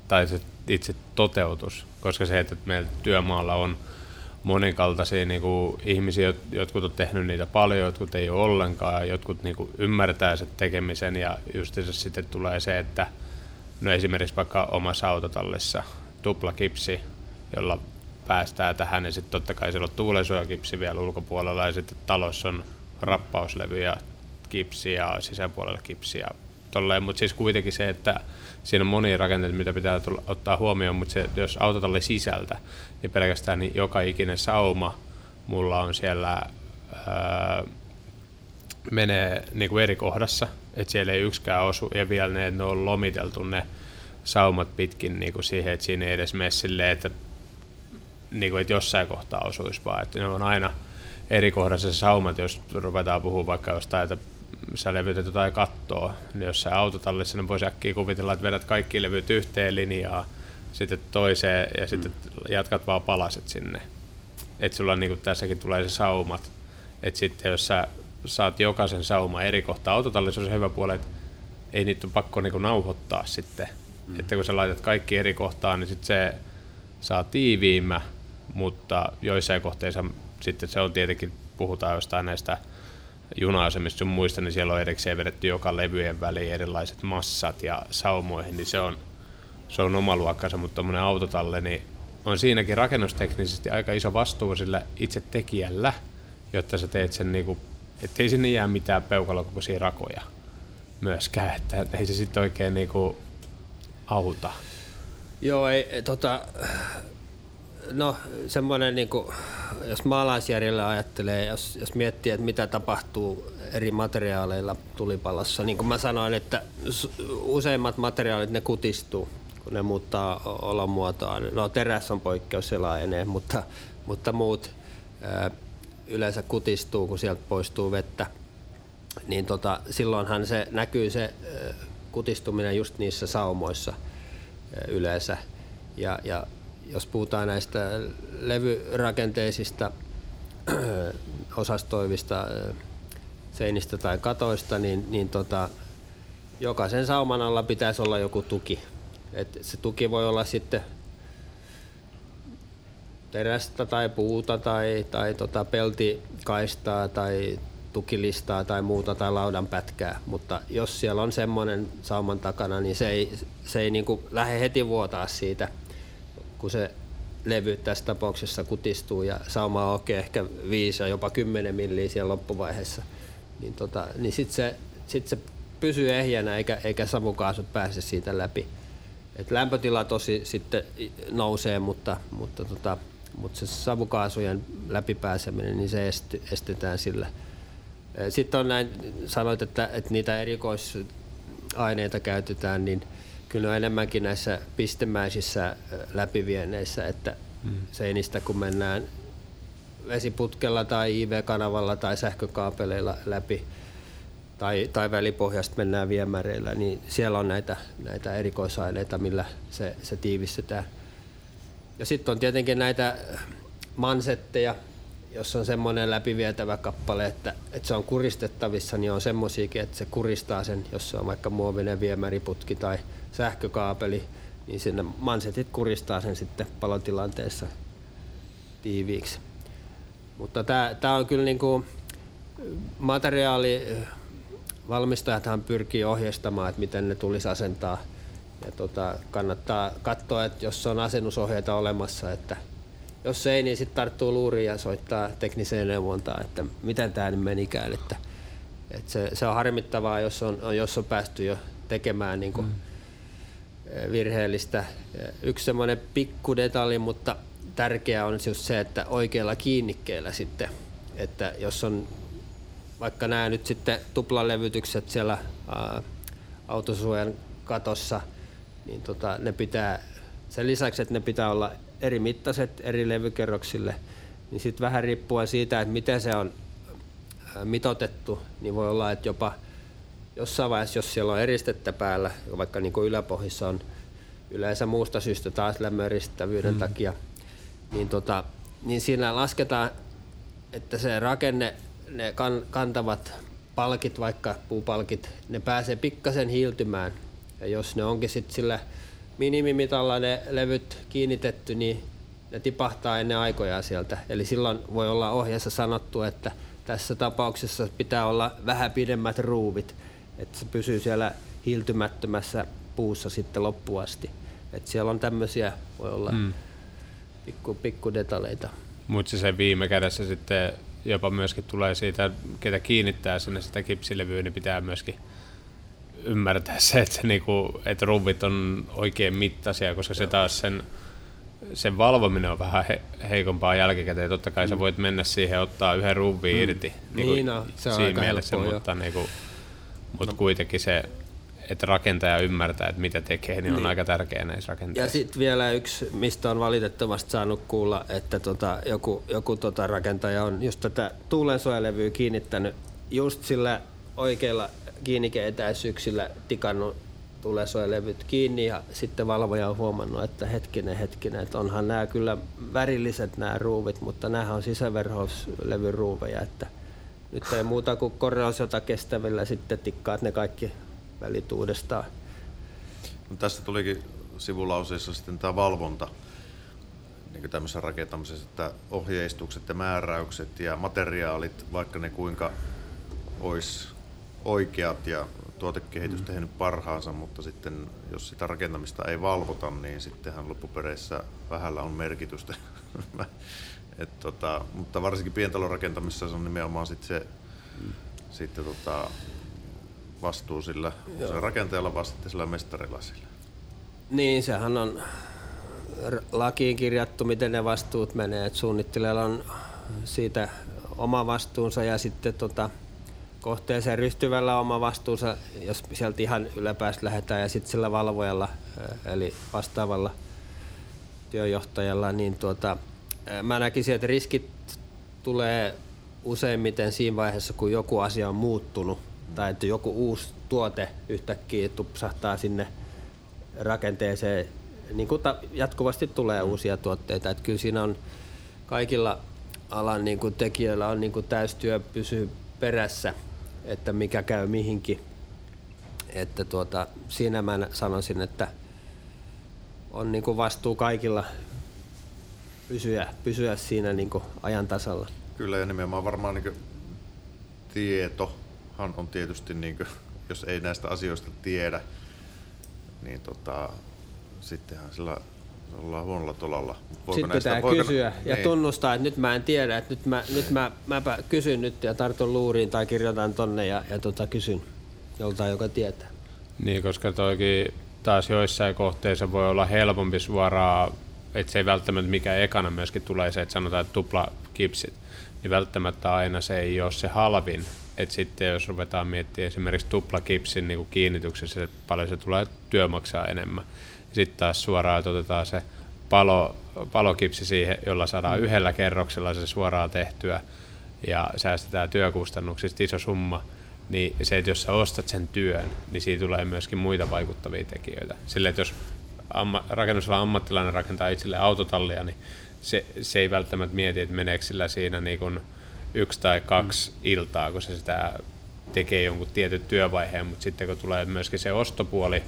tai se itse toteutus, koska se, että meillä työmaalla on – monikaltaisia niin kuin, ihmisiä, jotkut on tehnyt niitä paljon, jotkut ei ole ollenkaan, jotkut niin kuin, ymmärtää sen tekemisen ja just sitten tulee se, että no esimerkiksi vaikka omassa autotallissa tuplakipsi, jolla päästään tähän ja sitten totta kai siellä on tuulensuojakipsi vielä ulkopuolella ja sitten talossa on rappauslevy ja kipsi ja sisäpuolella kipsi ja tolleen, mutta siis kuitenkin se, että siinä on monia rakenteita, mitä pitää tulla, ottaa huomioon, mutta se, jos autotalli sisältä, niin pelkästään niin joka ikinen sauma mulla on siellä ää, menee niin kuin eri kohdassa, että siellä ei yksikään osu, ja vielä ne, ne on lomiteltu ne saumat pitkin niin kuin siihen, että siinä ei edes mene silleen, että, niin kuin, että jossain kohtaa osuisi, vaan että ne on aina eri kohdassa se saumat, jos ruvetaan puhumaan vaikka jostain, että sä levytät jotain kattoa, niin jos sä autotallissa, niin voisi äkkiä kuvitella, että vedät kaikki levyt yhteen linjaan, sitten toiseen ja sitten mm. jatkat vaan palaset sinne. Että sulla niin kuin tässäkin tulee se saumat. Että sitten jos sä saat jokaisen sauma eri kohtaa, autotallissa on se hyvä puoli, että ei niitä ole pakko niin kuin nauhoittaa sitten. Mm. Että kun sä laitat kaikki eri kohtaan, niin sitten se saa tiiviimmä, mutta joissain kohteissa sitten se on tietenkin, puhutaan jostain näistä juna-asemista sun muista, niin siellä on erikseen vedetty joka levyjen väliin erilaiset massat ja saumoihin, niin se on, se on oma luokkansa, mutta tuommoinen autotalle, niin on siinäkin rakennusteknisesti aika iso vastuu sillä itse tekijällä, jotta sä teet sen niinku, ettei sinne jää mitään peukalokokoisia rakoja myöskään, että ei se sitten oikein niinku auta. Joo, ei, tota, no semmoinen, niin kuin, jos maalaisjärjellä ajattelee, jos, jos miettii, että mitä tapahtuu eri materiaaleilla tulipalossa, niin kuin mä sanoin, että useimmat materiaalit ne kutistuu, kun ne muuttaa olomuotoa. No teräs on poikkeus, se laajenee, mutta, mutta muut ää, yleensä kutistuu, kun sieltä poistuu vettä. Niin tota, silloinhan se näkyy se ää, kutistuminen just niissä saumoissa ää, yleensä. Ja, ja jos puhutaan näistä levyrakenteisista osastoivista seinistä tai katoista, niin, niin tota, jokaisen sauman alla pitäisi olla joku tuki. Et se tuki voi olla sitten terästä tai puuta tai, tai tota peltikaistaa tai tukilistaa tai muuta tai laudan pätkää, mutta jos siellä on semmoinen sauman takana, niin se ei, se ei niin lähde heti vuotaa siitä kun se levy tässä tapauksessa kutistuu ja sauma on oikein ehkä 5 ja jopa 10 milliä siellä loppuvaiheessa, niin, tota, niin sitten se, sit se pysyy ehjänä eikä, eikä savukaasut pääse siitä läpi. Et lämpötila tosi sitten nousee, mutta, mutta, tota, mutta se savukaasujen läpipääseminen, niin se estetään sillä. Sitten on näin, sanoit, että, että niitä erikoisaineita käytetään, niin – kyllä on enemmänkin näissä pistemäisissä läpivienneissä, että mm. seinistä kun mennään vesiputkella tai IV-kanavalla tai sähkökaapeleilla läpi tai, tai välipohjasta mennään viemäreillä, niin siellä on näitä, näitä erikoisaineita, millä se, se tiivistetään. Ja sitten on tietenkin näitä mansetteja, jos on semmoinen läpivietävä kappale, että, että se on kuristettavissa, niin on semmoisiakin, että se kuristaa sen, jos se on vaikka muovinen viemäriputki tai sähkökaapeli, niin sinne mansetit kuristaa sen sitten palotilanteessa tiiviiksi. Mutta tämä on kyllä niinku materiaali, valmistajathan pyrkii ohjeistamaan, että miten ne tulisi asentaa. Ja tota, kannattaa katsoa, että jos on asennusohjeita olemassa, että jos ei, niin sitten tarttuu luuriin ja soittaa tekniseen neuvontaan, että miten tämä nyt menikään. Että, että se, se, on harmittavaa, jos on, jos on päästy jo tekemään niin kuin mm virheellistä. Yksi semmoinen pikku detalji, mutta tärkeää on just se, että oikealla kiinnikkeellä sitten, että jos on vaikka nämä nyt sitten tuplalevytykset siellä ää, autosuojan katossa, niin tota, ne pitää, sen lisäksi, että ne pitää olla eri mittaiset eri levykerroksille, niin sitten vähän riippuen siitä, että miten se on mitotettu, niin voi olla, että jopa – jossain vaiheessa, jos siellä on eristettä päällä, vaikka niin kuin yläpohjissa on yleensä muusta syystä taas lämmöeristettävyyden mm. takia, niin, tota, niin siinä lasketaan, että se rakenne, ne kan, kantavat palkit, vaikka puupalkit, ne pääsee pikkasen hiiltymään. Ja jos ne onkin sitten sillä minimimitalla ne levyt kiinnitetty, niin ne tipahtaa ennen aikoja sieltä. Eli silloin voi olla ohjeessa sanottu, että tässä tapauksessa pitää olla vähän pidemmät ruuvit että se pysyy siellä hiiltymättömässä puussa sitten loppuun asti. Että siellä on tämmöisiä, voi olla mm. pikku, pikku detaleita. Mutta se viime kädessä sitten jopa myöskin tulee siitä, ketä kiinnittää sinne sitä kipsilevyä, niin pitää myöskin ymmärtää se, että, niinku, että ruvit on oikein mittaisia, koska se taas sen, sen valvominen on vähän he, heikompaa jälkikäteen. Totta kai mm. sä voit mennä siihen ja ottaa yhden ruvin mm. irti. Niin, niin no, se on siinä aika mielessä, helppoa, mutta niinku, mutta no. kuitenkin se, että rakentaja ymmärtää, että mitä tekee, niin, niin. on aika tärkeää näissä rakenteissa. Ja sitten vielä yksi, mistä on valitettavasti saanut kuulla, että tota, joku, joku tota rakentaja on just tätä tuulensuojelevyä kiinnittänyt just sillä oikeilla kiinnikeetäisyyksillä tikannut tulesoilevyt kiinni ja sitten valvoja on huomannut, että hetkinen, hetkinen, että onhan nämä kyllä värilliset nämä ruuvit, mutta nämä on sisäverhouslevyn ruuveja, että nyt ei muuta kuin korjausjota kestävillä sitten tikkaat ne kaikki välit uudestaan. No, tästä tulikin sivulauseessa sitten tämä valvonta niin tämmöisessä rakentamisessa, että ohjeistukset ja määräykset ja materiaalit, vaikka ne kuinka olisi oikeat ja tuotekehitys mm. tehnyt parhaansa, mutta sitten jos sitä rakentamista ei valvota, niin sittenhän loppupereissä vähällä on merkitystä. [laughs] Et tota, mutta varsinkin pientalon rakentamisessa se on nimenomaan sit se mm. sitten tota, vastuu sillä, sillä rakentajalla vaan sitten sillä mestarilla sillä. Niin, sehän on lakiin kirjattu, miten ne vastuut menee. Et suunnittelijalla on siitä oma vastuunsa ja sitten tota, kohteeseen ryhtyvällä oma vastuunsa, jos sieltä ihan yläpäästä lähdetään ja sitten sillä valvojalla, eli vastaavalla työjohtajalla, niin tuota, mä näkisin, että riskit tulee useimmiten siinä vaiheessa, kun joku asia on muuttunut tai että joku uusi tuote yhtäkkiä tupsahtaa sinne rakenteeseen. Niin kuin jatkuvasti tulee uusia tuotteita, että kyllä siinä on kaikilla alan niin kuin tekijöillä on niin kuin täystyö pysyä perässä että mikä käy mihinkin. Että tuota, siinä mä sanoisin, että on niin kuin vastuu kaikilla pysyä, pysyä siinä niin kuin ajan tasalla. Kyllä ja nimenomaan varmaan niin tietohan on tietysti, niin kuin, jos ei näistä asioista tiedä, niin tota, sittenhän sillä ollaan huonolla tolalla. Voiko Sitten näistä, pitää voiko, kysyä ja niin. tunnustaa, että nyt mä en tiedä, että nyt mä, nyt mä mäpä kysyn nyt ja tartun luuriin tai kirjoitan tonne ja, ja tota, kysyn joltain, joka tietää. Niin, koska toikin taas joissain kohteissa voi olla helpompi suoraan, että se ei välttämättä mikä ekana myöskin tulee se, että sanotaan, että tupla kipsit, niin välttämättä aina se ei ole se halvin. Että sitten jos ruvetaan miettimään esimerkiksi tuplakipsin niin kiinnityksessä, että paljon se tulee työmaksaa enemmän sitten taas suoraan otetaan se palo, palokipsi siihen, jolla saadaan mm. yhdellä kerroksella se suoraan tehtyä ja säästetään työkustannuksista iso summa, niin se, että jos sä ostat sen työn, niin siitä tulee myöskin muita vaikuttavia tekijöitä. Sille, että jos amma, rakennusalan ammattilainen rakentaa itselle autotallia, niin se, se ei välttämättä mieti, että meneekö sillä siinä niin kuin yksi tai kaksi mm. iltaa, kun se sitä tekee jonkun tietyn työvaiheen, mutta sitten kun tulee myöskin se ostopuoli,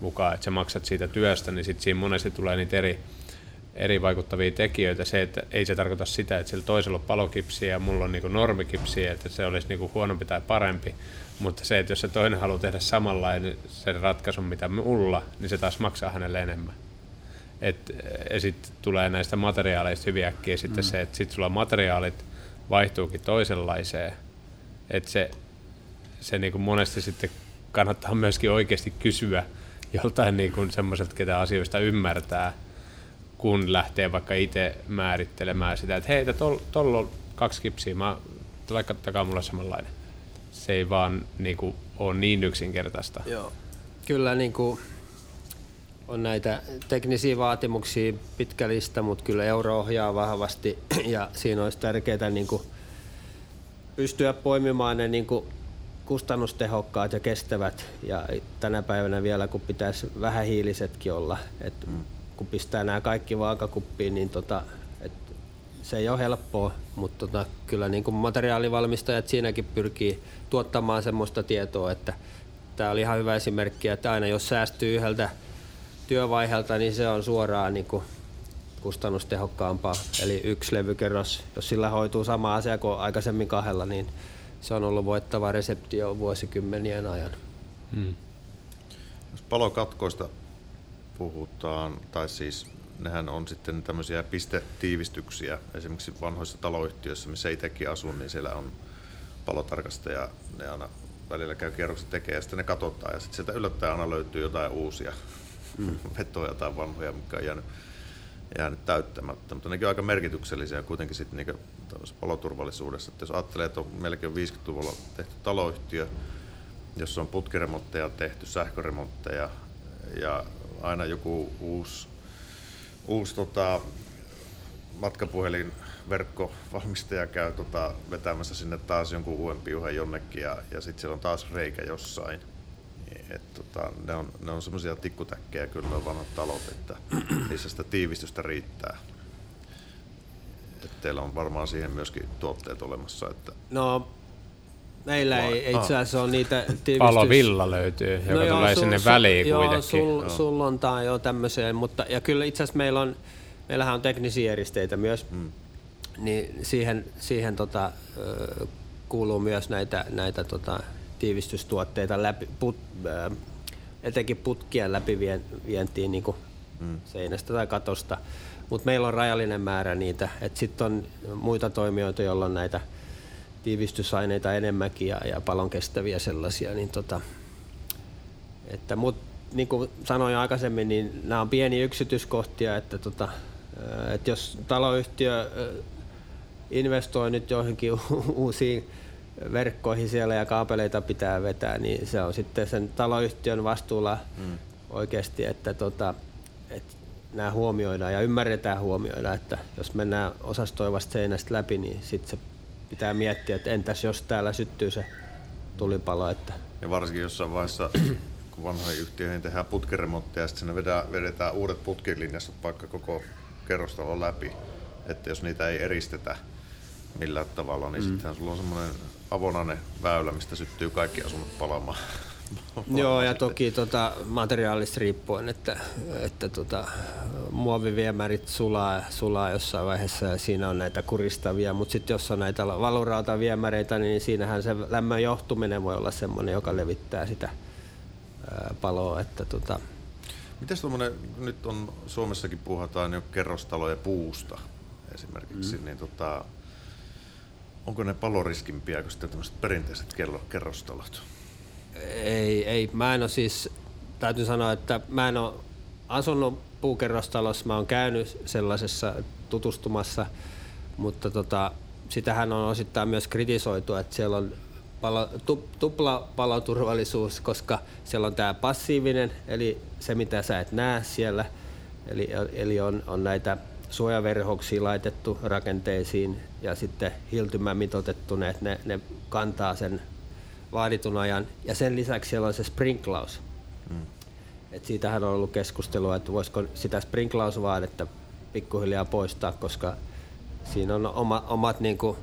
mukaan, että sä maksat siitä työstä, niin sitten siinä monesti tulee niitä eri, eri vaikuttavia tekijöitä. Se, että ei se tarkoita sitä, että sillä toisella on palokipsiä ja mulla on niinku normikipsiä, että se olisi niinku huonompi tai parempi. Mutta se, että jos se toinen haluaa tehdä samanlainen sen ratkaisun, mitä mulla, niin se taas maksaa hänelle enemmän. Et, ja sitten tulee näistä materiaaleista hyvin äkkiä sitten mm. se, että sitten sulla materiaalit vaihtuukin toisenlaiseen. Että se, se niinku monesti sitten kannattaa myöskin oikeasti kysyä, joltain niin kuin semmoiselta, ketä asioista ymmärtää, kun lähtee vaikka itse määrittelemään sitä, että hei, tuolla on kaksi kipsiä, mä, vaikka takaa mulla samanlainen. Se ei vaan niin kuin, ole niin yksinkertaista. Joo. Kyllä niin kuin on näitä teknisiä vaatimuksia pitkä lista, mutta kyllä euro ohjaa vahvasti [clears throat] ja siinä olisi tärkeää niin kuin pystyä poimimaan ne niin kuin kustannustehokkaat ja kestävät ja tänä päivänä vielä kun pitäisi vähän hiilisetkin olla, että mm. kun pistää nämä kaikki vaakakuppiin, niin tota, et se ei ole helppoa, mutta tota, kyllä niin kuin materiaalivalmistajat siinäkin pyrkii tuottamaan semmoista tietoa, että tämä oli ihan hyvä esimerkki, että aina jos säästyy yhdeltä työvaiheelta, niin se on suoraan niin kuin kustannustehokkaampaa. Eli yksi levykerros, jos sillä hoituu sama asia kuin aikaisemmin kahdella, niin se on ollut voittava resepti jo vuosikymmenien ajan. Hmm. Jos palokatkoista puhutaan, tai siis nehän on sitten tämmöisiä pistetiivistyksiä, esimerkiksi vanhoissa taloyhtiöissä, missä itsekin asun, niin siellä on palotarkastaja, ne aina välillä käy kierrokset tekee ja sitten ne katsotaan ja sitten sieltä yllättäen aina löytyy jotain uusia mm. [laughs] vetoja tai vanhoja, mikä on jäänyt, jäänyt täyttämättä, mutta nekin on aika merkityksellisiä kuitenkin sitten niin paloturvallisuudessa. Että jos ajattelee, että on melkein 50-luvulla tehty taloyhtiö, jossa on putkiremontteja tehty, sähköremontteja ja aina joku uusi, uusi tota, matkapuhelin verkkovalmistaja käy tota, vetämässä sinne taas jonkun uuden piuhan jonnekin ja, ja sitten siellä on taas reikä jossain. Et, tota, ne on, ne on semmoisia tikkutäkkejä kyllä ne vanhat talot, että niissä sitä tiivistystä riittää. Et teillä on varmaan siihen myöskin tuotteet olemassa. Että No, meillä Vai- ei itse asiassa ole niitä [laughs] tiivistys... Palovilla löytyy, joka No joo, tulee sul- sinne sul- väliin joo, kuitenkin. Sul, sullontaa jo tämmöiseen, mutta ja kyllä itse asiassa meillä on, meillähän on teknisiä eristeitä myös, mm. niin siihen, siihen tota, kuuluu myös näitä, näitä tota, tiivistystuotteita läpi, put, ö, etenkin putkien läpivientiin niin mm. seinästä tai katosta. Mutta meillä on rajallinen määrä niitä. Sitten on muita toimijoita, joilla on näitä tiivistysaineita enemmänkin ja, ja palon kestäviä sellaisia. Niin tota, että, mut, niin kuin sanoin aikaisemmin, niin nämä on pieniä yksityiskohtia, että tota, että jos taloyhtiö investoi nyt johonkin uusiin verkkoihin siellä ja kaapeleita pitää vetää, niin se on sitten sen taloyhtiön vastuulla mm. oikeasti, että tota, että nämä huomioidaan ja ymmärretään huomioida, että jos mennään osastoivasta seinästä läpi, niin sitten se pitää miettiä, että entäs jos täällä syttyy se tulipalo, että Ja varsinkin jossain vaiheessa, [clears throat] kun vanhoihin yhtiöihin tehdään putkiremontteja ja sitten sinne vedetään, vedetään uudet putkilinjastot vaikka koko kerrostalon läpi, että jos niitä ei eristetä millään tavalla, niin mm. sittenhän sulla on semmoinen avonainen väylä, mistä syttyy kaikki asunnot palamaan. [laughs] Joo, ja toki tota, materiaalista riippuen, että, että tota, muoviviemärit sulaa, sulaa jossain vaiheessa ja siinä on näitä kuristavia, mutta sitten jos on näitä valurautaviemäreitä, niin siinähän se lämmön johtuminen voi olla semmoinen, joka levittää sitä ää, paloa. Että tota, Mites tuommoinen, nyt on Suomessakin puhutaan jo kerrostaloja puusta esimerkiksi, mm. niin tota, onko ne paloriskimpiä kuin sitten tämmöiset perinteiset kerrostalot? Ei, ei, mä en ole siis, täytyy sanoa, että mä en ole asunut puukerrostalossa, mä oon käynyt sellaisessa tutustumassa, mutta tota, sitähän on osittain myös kritisoitu, että siellä on palo, tu, tupla paloturvallisuus, koska siellä on tämä passiivinen, eli se mitä sä et näe siellä, eli, eli on, on näitä suojaverhoksia laitettu rakenteisiin ja sitten hiltymä mitotettu ne, että ne, ne kantaa sen vaaditun ajan. Ja sen lisäksi siellä on se sprinklaus. Mm. Et siitähän on ollut keskustelua, että voisiko sitä sprinklausvaadetta pikkuhiljaa poistaa, koska siinä on oma, omat niinku,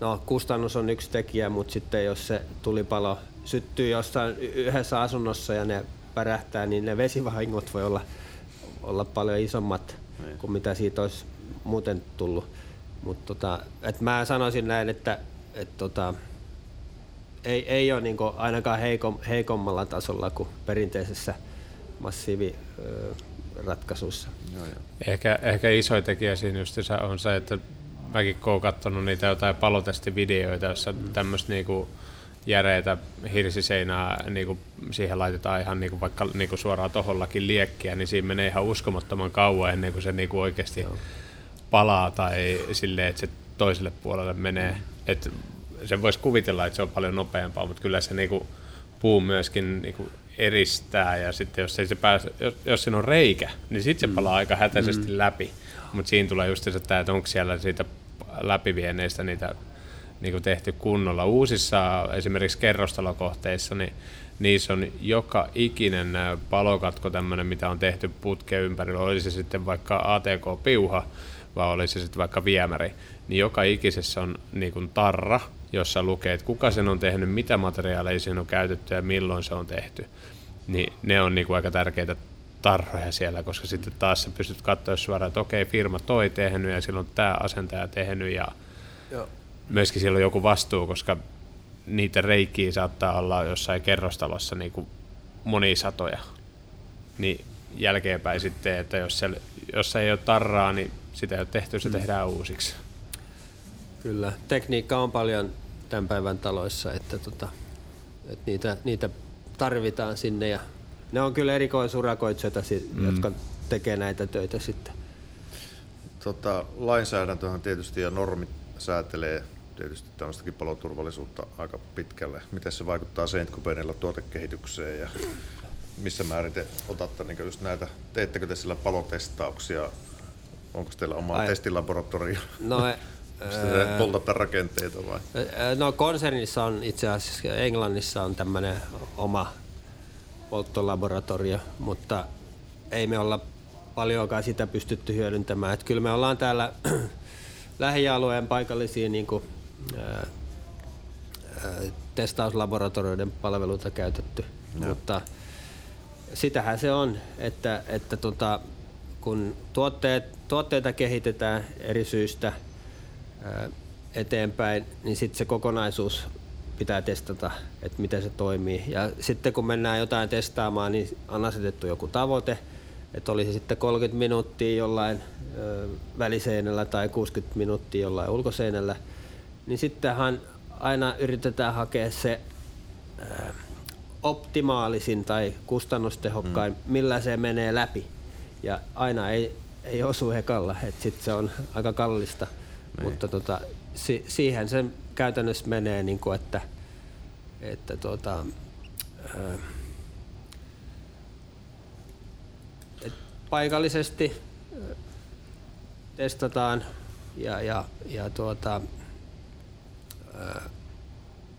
no, kustannus on yksi tekijä, mutta sitten jos se tulipalo syttyy jossain yhdessä asunnossa ja ne pärähtää, niin ne vesivahingot voi olla, olla paljon isommat Niin. kuin mitä siitä olisi muuten tullut. Mutta tota, et mä sanoisin näin, että et tota, ei, ei ole niinku ainakaan heikom, heikommalla tasolla kuin perinteisessä massiiviratkaisussa. Joo, joo. Ehkä, ehkä iso tekijä siinä justiinsa on se, että mäkin kun olen katsonut niitä jotain palotestivideoita, jossa mm. tämmöistä niinku järeitä hirsiseinää niinku siihen laitetaan ihan niinku vaikka niinku suoraan tohollakin liekkiä, niin siinä menee ihan uskomattoman kauan ennen kuin se niinku oikeasti Joo. palaa tai silleen, että se toiselle puolelle menee. Et sen voisi kuvitella, että se on paljon nopeampaa, mutta kyllä se niinku puu myöskin niinku eristää ja sitten jos, ei se pääse, jos, jos siinä on reikä, niin sitten se palaa aika hätäisesti mm. läpi. Mutta siinä tulee just se, että onko siellä siitä läpivieneistä niitä niin kuin tehty kunnolla. Uusissa esimerkiksi kerrostalokohteissa, niin niissä on joka ikinen palokatko tämmöinen, mitä on tehty putkeen ympärillä, oli se sitten vaikka ATK-piuha vai oli se sitten vaikka viemäri, niin joka ikisessä on niin kuin tarra, jossa lukee, että kuka sen on tehnyt, mitä materiaaleja siinä on käytetty ja milloin se on tehty. Niin ne on niin kuin aika tärkeitä tarroja siellä, koska sitten taas sä pystyt katsoa suoraan, että okei, firma toi tehnyt ja silloin tämä asentaja tehnyt ja Joo. myöskin siellä on joku vastuu, koska niitä reikiä saattaa olla jossain kerrostalossa niin kuin monia satoja. Niin jälkeenpäin sitten, että jos, siellä, jos ei ole tarraa, niin sitä ei ole tehty, se tehdään uusiksi. Kyllä, tekniikka on paljon tämän päivän taloissa, että, tota, että niitä, niitä tarvitaan sinne ja ne on kyllä erikoisurakoitsijoita, si- mm. jotka tekee näitä töitä sitten. Tota, lainsäädäntöhän tietysti ja normit säätelee tietysti tämmöistäkin paloturvallisuutta aika pitkälle. Miten se vaikuttaa Saint Gobainilla tuotekehitykseen ja missä määrin te otatte niin just näitä, teettekö te sillä palotestauksia Onko teillä oma Ai. testilaboratorio? No, [laughs] Onko te poltatte rakenteita vai? no konsernissa on itse asiassa, Englannissa on tämmöinen oma polttolaboratorio, mutta ei me olla paljonkaan sitä pystytty hyödyntämään. Et kyllä me ollaan täällä [clears throat] lähialueen paikallisia niin kuin, ää, ää, testauslaboratorioiden palveluita käytetty. Mutta sitähän se on, että, että tota, kun tuotteet, tuotteita kehitetään eri syistä eteenpäin, niin sitten se kokonaisuus pitää testata, että miten se toimii. Ja sitten kun mennään jotain testaamaan, niin on asetettu joku tavoite, että olisi sitten 30 minuuttia jollain ö, väliseinällä tai 60 minuuttia jollain ulkoseinällä, niin sittenhän aina yritetään hakea se ö, optimaalisin tai kustannustehokkain, mm. millä se menee läpi. Ja aina ei, ei osu ekalla, että sitten se on aika kallista. Niin. Mutta tota, si, siihen se käytännössä menee, niin kuin, että, että tota, ö, et paikallisesti testataan ja, ja, ja tuota, ö,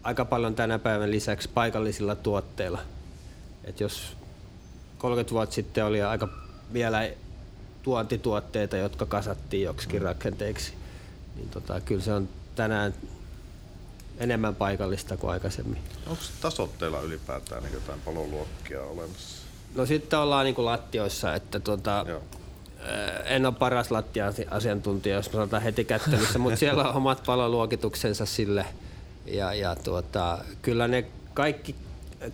aika paljon tänä päivän lisäksi paikallisilla tuotteilla. Et jos 30 vuotta sitten oli aika vielä tuontituotteita, jotka kasattiin joksikin rakenteiksi, niin tota, kyllä se on tänään enemmän paikallista kuin aikaisemmin. Onko tasot teillä ylipäätään niin jotain paloluokkia olemassa? No sitten ollaan niin kuin lattioissa, että tota, Joo. ää, en ole paras lattia-asiantuntija, jos sanotaan heti kättelyssä, mutta siellä on omat paloluokituksensa sille. Ja, ja tuota, kyllä ne kaikki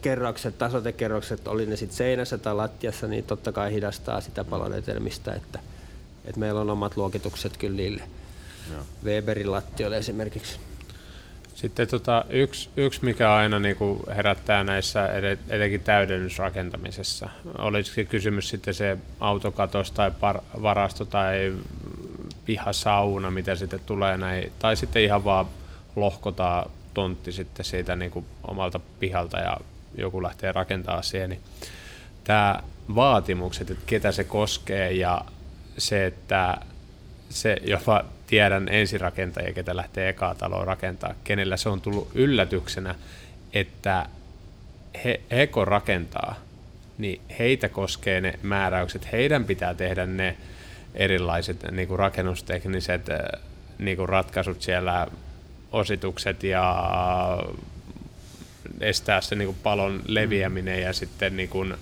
kerrokset, tasotekerrokset, oli ne sitten seinässä tai lattiassa, niin totta kai hidastaa sitä palon etenemistä, että, että meillä on omat luokitukset kyllä niille. Joo. Weberin lattioille esimerkiksi. Sitten tota, yksi, yksi, mikä aina niin kuin herättää näissä etenkin täydennysrakentamisessa, olisiko kysymys sitten se autokatos tai par- varasto tai pihasauna, mitä sitten tulee näin, tai sitten ihan vaan lohkotaan tontti sitten siitä niin kuin omalta pihalta ja joku lähtee rakentaa siihen, niin tämä vaatimukset, että ketä se koskee ja se, että se jopa tiedän ensirakentajia, ketä lähtee ekaa taloa rakentaa, kenellä se on tullut yllätyksenä, että he, kun rakentaa, niin heitä koskee ne määräykset, heidän pitää tehdä ne erilaiset niin kuin rakennustekniset äh, niin kuin ratkaisut siellä, ositukset ja estää se niin kuin palon leviäminen ja sitten niin kuin,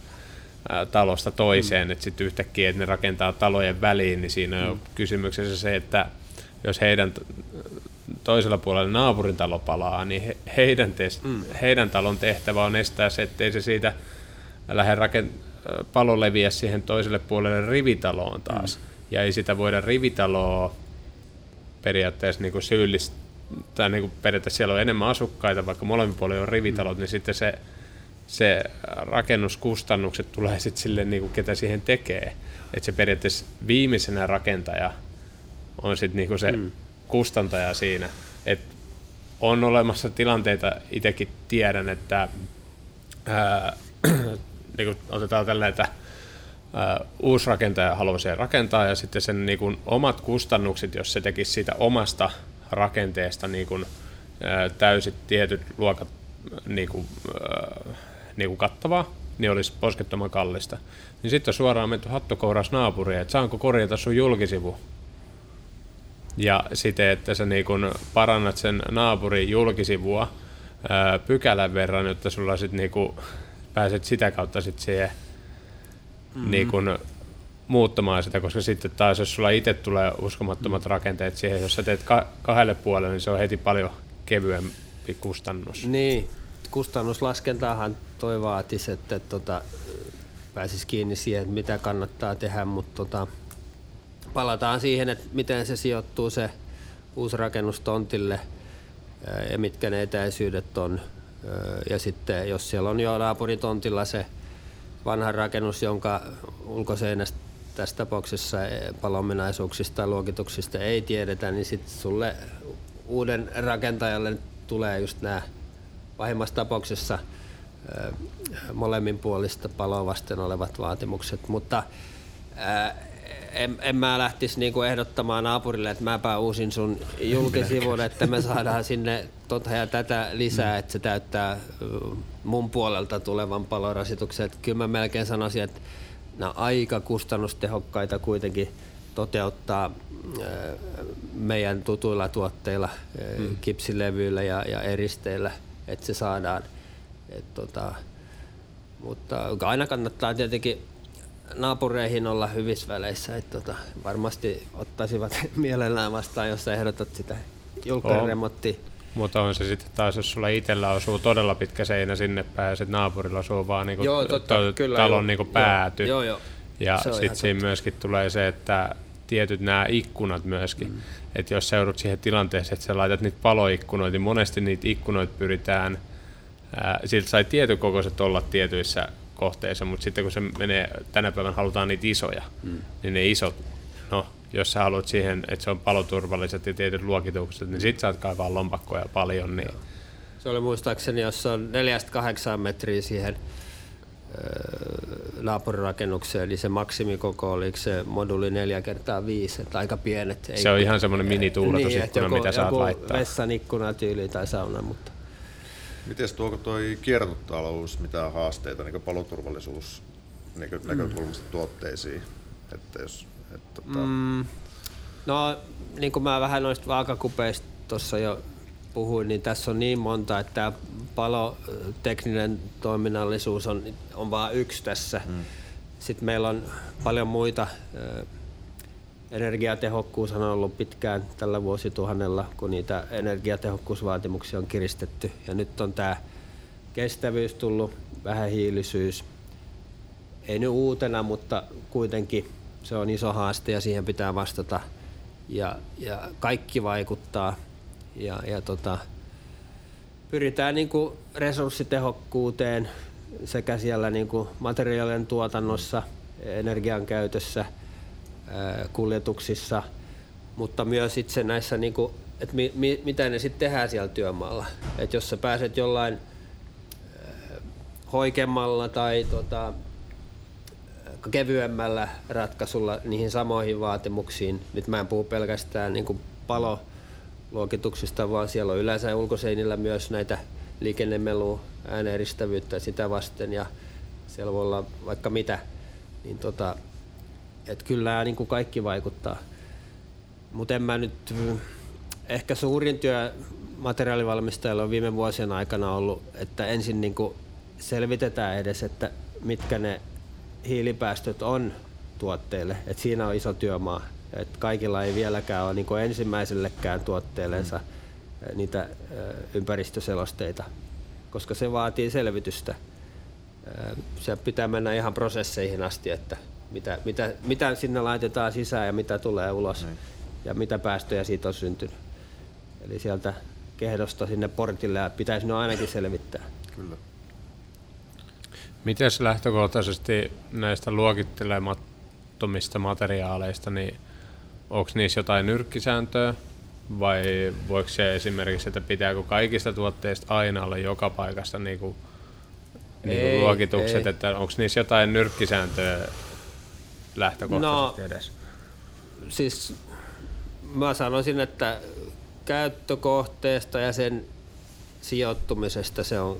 talosta toiseen, mm. että sitten yhtäkkiä, että ne rakentaa talojen väliin, niin siinä on mm. kysymyksessä se, että jos heidän toisella puolella naapurin talo palaa, niin he, heidän, test, mm. heidän talon tehtävä on estää se, ettei se siitä lähde rakent- palo leviä siihen toiselle puolelle rivitaloon taas. Mm. Ja ei sitä voida rivitaloa periaatteessa niin syyllistää, tai niin periaatteessa siellä on enemmän asukkaita, vaikka molemmin puolilla on rivitalot, mm. niin sitten se, se rakennuskustannukset tulee sitten sille, niin kuin ketä siihen tekee. Että se periaatteessa viimeisenä rakentaja on sitten niin se mm. kustantaja siinä. Et on olemassa tilanteita, itsekin tiedän, että ää, [clears throat] niin kuin otetaan tällä, että ää, uusi rakentaja haluaa rakentaa ja sitten sen niin kuin, omat kustannukset, jos se tekisi siitä omasta rakenteesta niin kuin, ää, täysit tietyt luokat niin kuin, ää, niin kuin kattavaa, niin olisi poskettoman kallista. Niin sitten on suoraan menty hattokouras naapuriin, että saanko korjata sun julkisivu. Ja sitten, että sä niin kun parannat sen naapurin julkisivua ää, pykälän verran, jotta sulla sit niin kun pääset sitä kautta sit siihen mm-hmm. niin kun muuttamaan sitä, koska sitten taas jos sulla itse tulee uskomattomat mm. rakenteet siihen, jos sä teet ka- kahdelle puolelle, niin se on heti paljon kevyempi kustannus. Niin, kustannuslaskentaahan toi vaatisi, että tota, pääsisi kiinni siihen, että mitä kannattaa tehdä, mutta tota, palataan siihen, että miten se sijoittuu se uusi rakennus tontille ja mitkä ne etäisyydet on. Ja sitten jos siellä on jo naapuritontilla se vanha rakennus, jonka ulkoseinästä tässä tapauksessa palominaisuuksista tai luokituksista ei tiedetä, niin sitten sulle uuden rakentajalle tulee just nämä pahimmassa tapauksessa molemmin puolista paloa vasten olevat vaatimukset, mutta en, en mä lähtisi niinku ehdottamaan naapurille, että mäpä uusin sun julkisivun, että me saadaan [laughs] sinne tota ja tätä lisää, että se täyttää mun puolelta tulevan palorasituksen. Kyllä mä melkein sanoisin, että nämä aika kustannustehokkaita kuitenkin toteuttaa meidän tutuilla tuotteilla, mm. kipsilevyillä ja, ja eristeillä, että se saadaan. Et tota, mutta aina kannattaa tietenkin naapureihin olla hyvissä väleissä. Että tota, varmasti ottaisivat [laughs] mielellään vastaan, jos sä ehdotat sitä julkkaremonttia. Mutta on se sitten taas, jos sulla itsellä osuu todella pitkä seinä sinne päin ja sitten naapurilla osuu vaan niinku joo, totta, to, kyllä, talon joo, niinku pääty. Joo, joo, ja sitten siinä myöskin tulee se, että tietyt nämä ikkunat myöskin. Mm. Että jos seudut siihen tilanteeseen, että sä laitat niitä paloikkunoita, niin monesti niitä ikkunoita pyritään, ää, siltä sai tietyn kokoiset olla tietyissä kohteissa, mutta sitten kun se menee, tänä päivänä halutaan niitä isoja, mm. niin ne isot, no jos sä haluat siihen, että se on paloturvalliset ja tietyt luokitukset, niin sit saat kaivaa lompakkoja paljon. Niin... Se oli muistaakseni, jos on 4-8 metriä siihen naapurirakennukseen, niin se maksimikoko oli se moduli 4 kertaa 5 että aika pienet. Ei, se on ihan semmoinen minituuletusikkuna, niin, mitä saat joku laittaa. vessan ikkuna tyyli tai sauna, mutta... Miten tuoko toi kiertotalous, mitä haasteita niin paloturvallisuus niin näkökulmasta mm. tuotteisiin? Että jos, että, tota... mm, no, niin kuin mä vähän noista vaakakupeista tuossa jo puhuin, niin tässä on niin monta, että tämä palotekninen toiminnallisuus on, on vain yksi tässä. Mm. Sitten meillä on paljon muita. Energiatehokkuus on ollut pitkään tällä vuosituhannella, kun niitä energiatehokkuusvaatimuksia on kiristetty. Ja nyt on tämä kestävyys tullut, vähähiilisyys. Ei nyt uutena, mutta kuitenkin se on iso haaste ja siihen pitää vastata. Ja, ja kaikki vaikuttaa ja, ja tota, pyritään niin kuin resurssitehokkuuteen sekä siellä niin kuin materiaalien tuotannossa, energian käytössä, kuljetuksissa, mutta myös itse näissä, niin kuin, että mi, mi, mitä ne sitten tehdään siellä työmaalla. Et jos sä pääset jollain hoikemmalla tai tota, kevyemmällä ratkaisulla niihin samoihin vaatimuksiin, nyt mä en puhu pelkästään niin kuin palo, luokituksista, vaan siellä on yleensä ulkoseinillä myös näitä liikennemelu, ääneristävyyttä sitä vasten ja siellä voi olla vaikka mitä. Niin tota, et kyllä niin kuin kaikki vaikuttaa. Mutta en mä nyt, ehkä suurin työ materiaalivalmistajilla on viime vuosien aikana ollut, että ensin niin kuin selvitetään edes, että mitkä ne hiilipäästöt on tuotteille. Et siinä on iso työmaa et kaikilla ei vieläkään ole niin ensimmäisellekään tuotteellensa mm. niitä ympäristöselosteita, koska se vaatii selvitystä. Se pitää mennä ihan prosesseihin asti, että mitä, mitä, mitä sinne laitetaan sisään ja mitä tulee ulos Näin. ja mitä päästöjä siitä on syntynyt. Eli sieltä kehdosta sinne portille pitäisi ne ainakin selvittää. Kyllä. Miten lähtökohtaisesti näistä luokittelemattomista materiaaleista, niin onko niissä jotain nyrkkisääntöä vai voiko se esimerkiksi, että pitääkö kaikista tuotteista aina olla joka paikassa niin kuin, niin kuin luokitukset, ei. että onko niissä jotain nyrkkisääntöä lähtökohtaisesti no, edes? Siis mä sanoisin, että käyttökohteesta ja sen sijoittumisesta se on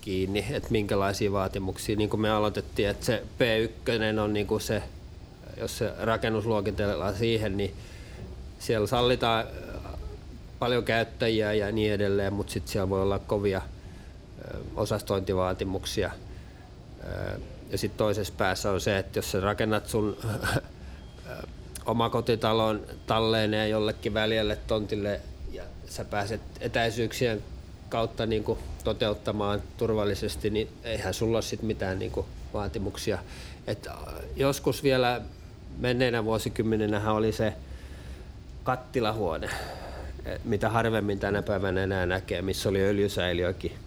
kiinni, että minkälaisia vaatimuksia, niin kuin me aloitettiin, että se P1 on niin kuin se jos se rakennus luokitellaan siihen, niin siellä sallitaan paljon käyttäjiä ja niin edelleen, mutta sitten siellä voi olla kovia osastointivaatimuksia. Äh, ja sitten toisessa päässä on se, että jos sä rakennat sun omakotitalon talleeneen jollekin väljälle tontille ja sä pääset etäisyyksien kautta niin kuin toteuttamaan turvallisesti, niin eihän sulla sit mitään niin kuin vaatimuksia. Et joskus vielä menneenä vuosikymmenenä oli se kattilahuone, mitä harvemmin tänä päivänä enää näkee, missä oli öljysäiliökin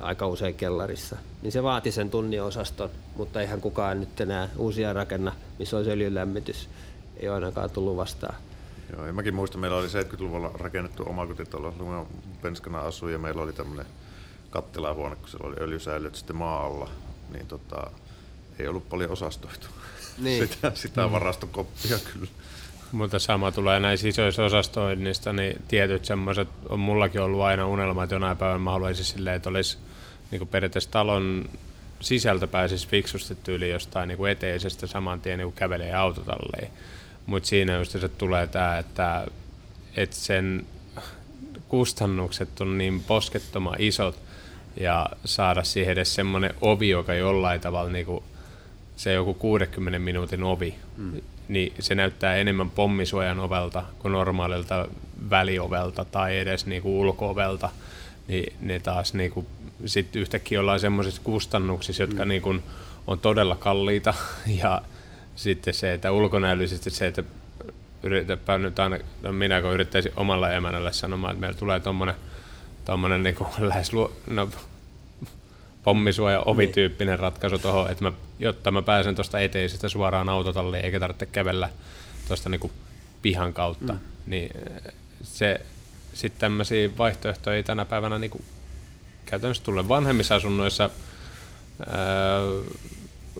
aika usein kellarissa. Niin se vaati sen tunniosaston, mutta eihän kukaan nyt enää uusia rakenna, missä olisi öljylämmitys. Ei ole ainakaan tullut vastaan. Joo, ja mäkin muistan, meillä oli 70-luvulla rakennettu omakotitalo, kun penskana asuin ja meillä oli tämmöinen kattilahuone, kun siellä oli öljysäiliöt sitten maa alla. Niin tota, ei ollut paljon osastoitu. Niin. [laughs] Sitä, sitä mm. varastokoppia kyllä. Mutta sama tulee näissä isoissa osastoinnista, niin tietyt semmoiset, on mullakin ollut aina unelma, että jonain päivänä mä haluaisin silleen, että olisi niin periaatteessa talon sisältä pääsisi fiksusti tyyli jostain niin kuin eteisestä saman tien niin kävelee autotalleen. Mutta siinä just se tulee tämä, että, että sen kustannukset on niin poskettoman isot ja saada siihen edes semmoinen ovi, joka jollain tavalla niin kuin, se joku 60 minuutin ovi, mm. Niin se näyttää enemmän pommisuojan ovelta kuin normaalilta väliovelta tai edes niin kuin ulko-ovelta, niin ne taas niin kuin, sit yhtäkkiä ollaan semmoisissa kustannuksissa, jotka mm. niin kuin, on todella kalliita [laughs] ja sitten se, että ulkonäöllisesti se, että yritäpä nyt aina, no minä kun yrittäisin omalla emännälle sanomaan, että meillä tulee tuommoinen tommonen niin [laughs] lähes luo, no, pommisuoja ovityyppinen ratkaisu tuohon, että mä, jotta mä pääsen tuosta eteisestä suoraan autotalliin eikä tarvitse kävellä tuosta niin pihan kautta, mm. niin se sitten tämmöisiä vaihtoehtoja ei tänä päivänä niin kuin, käytännössä tule vanhemmissa asunnoissa, ää,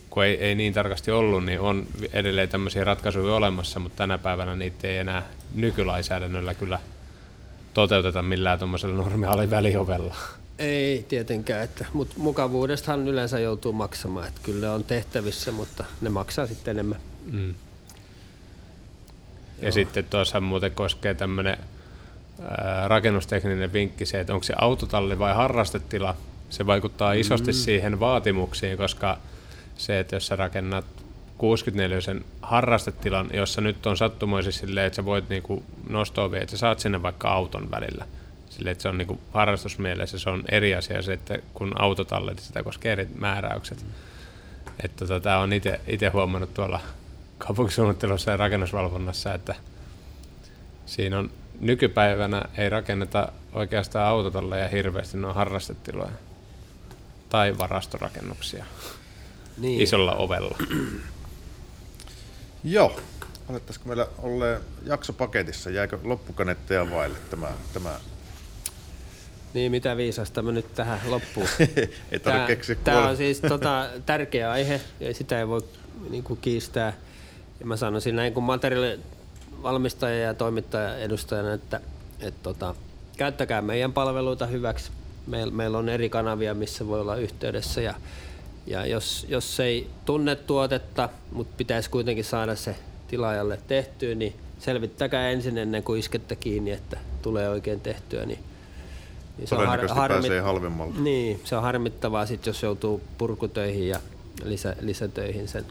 kun ei, ei niin tarkasti ollut, niin on edelleen tämmöisiä ratkaisuja olemassa, mutta tänä päivänä niitä ei enää nykylainsäädännöllä kyllä toteuteta millään tuommoisella normaali väliovella. Ei tietenkään, että, mutta mukavuudestahan yleensä joutuu maksamaan, että kyllä on tehtävissä, mutta ne maksaa sitten enemmän. Mm. Ja Joo. sitten tuossa muuten koskee tämmöinen rakennustekninen vinkki se, että onko se autotalli vai harrastetila. Se vaikuttaa isosti mm. siihen vaatimuksiin, koska se, että jos sä rakennat 64 sen harrastetilan, jossa nyt on sattumoisesti silleen, että sä voit niinku nostaa vielä, että sä saat sinne vaikka auton välillä. Silleen, että se on niinku harrastusmielessä, se on eri asia se, että kun autotallit, sitä koskee eri määräykset. Mm. Että tota, tämä on itse huomannut tuolla kaupunkisuunnittelussa ja rakennusvalvonnassa, että siinä on nykypäivänä ei rakenneta oikeastaan autotalleja hirveästi, ne on harrastetiloja tai varastorakennuksia niin. isolla ovella. [clears throat] Joo. Olettaisiko meillä olleen jaksopaketissa? Jääkö loppukanetteja vaille tämä, tämä niin, mitä viisasta mä nyt tähän loppuun. [laughs] ei tämä, keksiä tämä on siis [laughs] tota, tärkeä aihe ja sitä ei voi niin kuin, kiistää. Ja mä sanoisin näin kuin materiaalivalmistaja ja toimittaja edustajana, että et, tota, käyttäkää meidän palveluita hyväksi. Meil, meillä on eri kanavia, missä voi olla yhteydessä ja ja jos, jos ei tunne tuotetta, mutta pitäisi kuitenkin saada se tilaajalle tehtyä, niin selvittäkää ensin ennen kuin iskette kiinni, että tulee oikein tehtyä. Niin, niin se on har, harmit, pääsee halvemmalla. Niin, se on harmittavaa sit, jos joutuu purkutöihin ja lisä, lisätöihin sen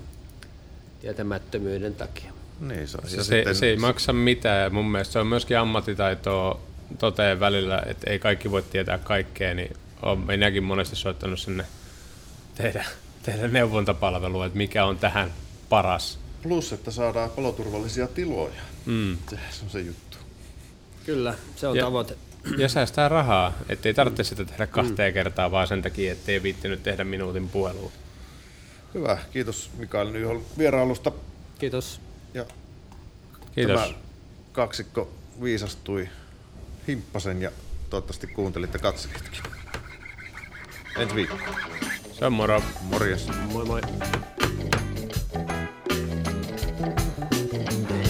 tietämättömyyden takia. Niin, se, se, sitten... se ei maksa mitään mun mielestä se on myöskin ammattitaitoa toteen välillä, että ei kaikki voi tietää kaikkea, niin olen minäkin monesti soittanut sinne tehdä, tehdä neuvontapalvelua, että mikä on tähän paras. Plus, että saadaan paloturvallisia tiloja. Mm. Se on se juttu. Kyllä, se on ja, tavoite. Ja säästää rahaa, ettei tarvitse sitä tehdä kahteen mm. kertaa, vaan sen takia, ettei viittinyt tehdä minuutin puhelua. Hyvä, kiitos Mikael Nyhol vierailusta. Kiitos. Ja kiitos. Tämä kaksikko viisastui himppasen ja toivottavasti kuuntelitte katselitkin. Ensi viikko. Se on moro. Morjes. Moi moi.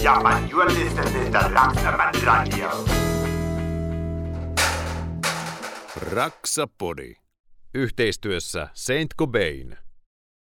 Ja, man, to Raksaman Radio. Raksapodi. Yhteistyössä Saint Cobain.